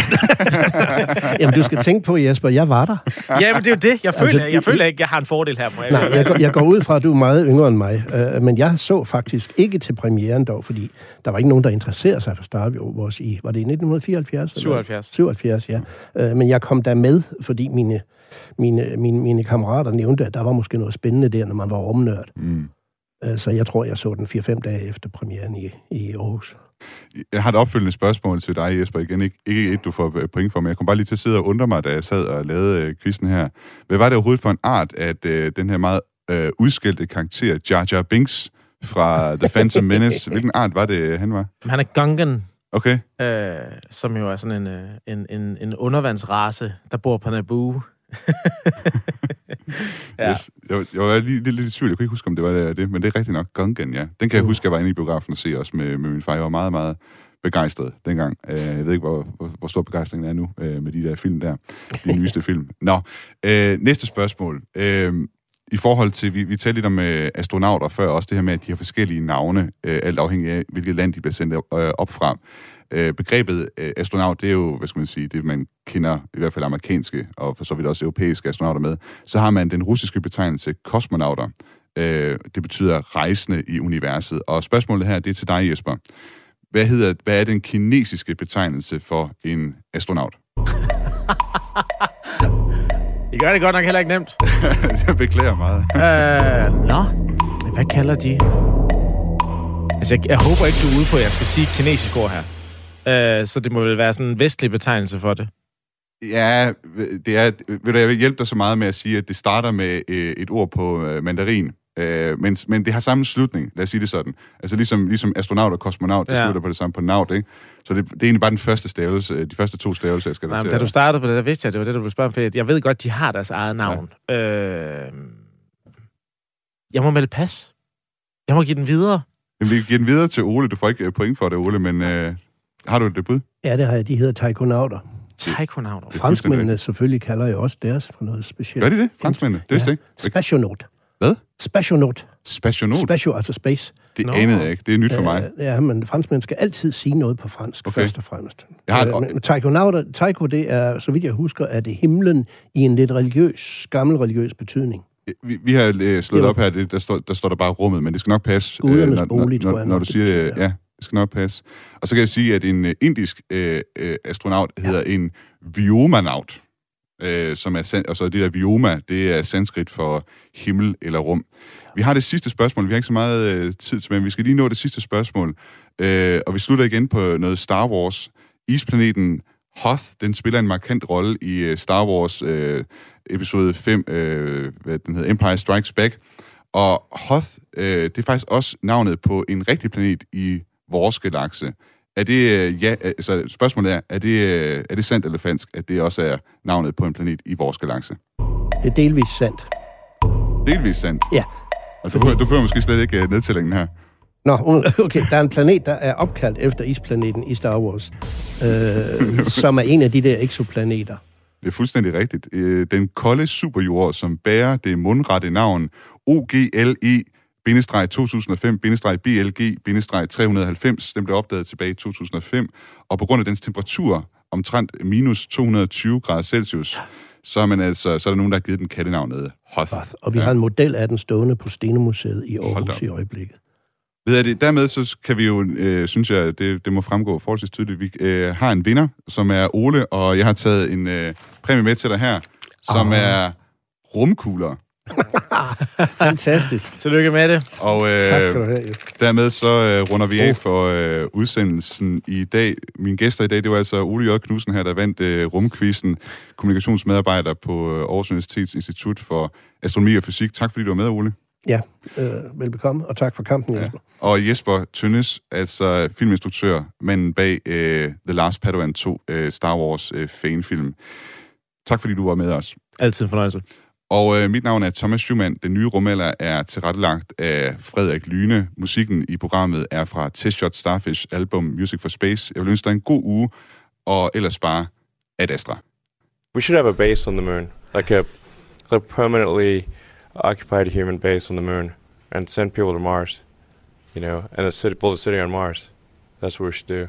*laughs* Jamen, du skal tænke på, Jesper, jeg var der. Jamen, det er jo det. Jeg føler, Altså, altså, jeg føler ikke, jeg har en fordel her. Jeg Nej, jeg går, jeg går ud fra, at du er meget yngre end mig. Uh, men jeg så faktisk ikke til premieren dog, fordi der var ikke nogen, der interesserede sig for Star Wars i... Var det i 1974? eller? 77. 77, ja. Uh, men jeg kom der med, fordi mine, mine, mine, mine kammerater nævnte, at der var måske noget spændende der, når man var rumnørd. Mm. Uh, så jeg tror, jeg så den 4-5 dage efter premieren i, i Aarhus. Jeg har et opfølgende spørgsmål til dig, Jesper. Igen, ikke, ikke et, du får øh, point for, men jeg kom bare lige til at sidde og undre mig, da jeg sad og lavede øh, quizzen her. Hvad var det overhovedet for en art, at øh, den her meget øh, udskældte karakter, Jar Jar Binks fra The Phantom *laughs* Menace, hvilken art var det, øh, han var? Han er Gungan, Okay. øh, som jo er sådan en, øh, en, en, en undervandsrace, der bor på Naboo. *laughs* ja. Yes. Jeg, jeg var lige lidt, lidt i tvivl. Jeg kunne ikke huske, om det var det, det men det er rigtigt nok. Gungan, ja. Den kan jeg huske, jeg var inde i biografen og se også med, med min far. Jeg var meget, meget begejstret dengang. Uh, jeg ved ikke, hvor, hvor, hvor stor begejstringen er nu uh, med de der film der. De nyeste film. Nå, uh, næste spørgsmål. Uh, I forhold til, vi, vi talte lidt om uh, astronauter før, også det her med, at de har forskellige navne, uh, alt afhængig af, hvilket land de bliver sendt uh, op fra. Øh, begrebet øh, astronaut, det er jo, hvad skal man sige, det man kender, i hvert fald amerikanske, og for så vidt også europæiske astronauter med. Så har man den russiske betegnelse kosmonauter. Øh, det betyder rejsende i universet. Og spørgsmålet her, det er til dig, Jesper. Hvad, hedder, hvad er den kinesiske betegnelse for en astronaut? *laughs* I gør det godt nok heller ikke nemt. *laughs* jeg beklager meget. øh, nå, hvad kalder de? Altså, jeg, jeg håber ikke, du er ude på, at jeg skal sige kinesisk ord her. Øh, så det må vel være sådan en vestlig betegnelse for det. Ja, det er, vil du, jeg vil hjælpe dig så meget med at sige, at det starter med øh, et ord på øh, mandarin, øh, men, men det har samme slutning, lad os sige det sådan. Altså ligesom, ligesom astronaut og kosmonaut, det Ja. slutter på det samme på naut, ikke? Så det, det er egentlig bare den første stavelse, de første to stavelser, jeg skal Nej, men da du startede på det, der vidste jeg, at det var det, du ville spørge om, for jeg ved godt, de har deres eget navn. Ja. Øh, jeg må melde pas. Jeg må give den videre. Jamen, vi giver den videre til Ole. Du får ikke øh, point for det, Ole, men øh, har du et bud? Ja, det har jeg. De hedder taikonauter. Taikonauter. Franskmændene selvfølgelig kalder jo også deres for noget specielt. Gør de det? Franskmændene? Det vidste jeg ikke. Spationaut. Hvad? Spationaut. Spationaut? Spatio, altså space. Det anede jeg ikke. Det er nyt for mig. Ja, men franskmænd skal altid sige noget på fransk, Okay. først og fremmest. Jeg har et- Øh, men taikonauter, taiko, det er, så vidt jeg husker, er det himlen i en lidt religiøs, gammel religiøs betydning. Vi, vi øh, det skal nok passe. Og så kan jeg sige, at en øh, indisk øh, øh, astronaut hedder en viomanaut. øh, som er, san- og så det der vioma, det er sanskrit for himmel eller rum. Vi har det sidste spørgsmål, vi har ikke så meget øh, tid til, men vi skal lige nå det sidste spørgsmål. Øh, og vi slutter igen på noget Star Wars. Isplaneten Hoth, den spiller en markant rolle i øh, Star Wars øh, episode 5, øh, hvad den hedder, Empire Strikes Back. Og Hoth, øh, det er faktisk også navnet på en rigtig planet i vores galakse. Er det, øh, ja, altså spørgsmålet er, er det, øh, er det sandt eller falsk, at det også er navnet på en planet i vores galakse? Det er delvis sandt. Delvis sandt. Ja. Og du, behøver- du behøver måske slet ikke nedtællingen her. Nå, *laughs* okay, der er en planet, der er opkaldt efter isplaneten i Star Wars, øh, *laughs* som er en af de der exoplaneter. Det er fuldstændig rigtigt. Den kolde superjord, som bærer det mundrette navn OGLE 2005-BLG-390, den blev opdaget tilbage i 2005, og på grund af dens temperatur, omtrent minus 220 grader Celsius, så er, man altså, så er der nogen, der har givet den kattenavnet Hoth. Og vi ja. har en model af den stående på Stenemuseet i Aarhus i øjeblikket. Ved det, dermed så kan vi jo, øh, synes jeg, det, det må fremgå forholdsvis tydeligt, vi øh, har en vinder, som er Ole, og jeg har taget en øh, præmie med til dig her, som Ah. er rumkugler. *laughs* Fantastisk. Tillykke med det. Og øh, Tak skal du have. dermed så øh, runder vi af for øh, udsendelsen i dag. Mine gæster i dag, det var altså Ole J. Knudsen her, der vandt øh, rumquizzen, kommunikationsmedarbejder på øh, Aarhus Universitets Institut for Astronomi og Fysik. Tak fordi du var med, Ole. Ja, øh, velbekomme, og tak for kampen, Jesper. Og Jesper Tønnes, altså filminstruktør, manden bag øh, The Last Padawan 2, øh, Star Wars øh, fanfilm. Tak fordi du var med os. Altid en fornøjelse. Og øh, mit navn er Thomas Schumann. Den nye rumalder er tilrettelagt af Frederik Lyne. Musikken i programmet er fra Test Shot Starfish album Music for Space. Jeg vil ønske dig en god uge, og ellers bare ad Astra. We should have a base on the moon, like a, a permanently occupied human base on the moon, and send people to Mars. You know, and a city, build a city on Mars. That's what we should do.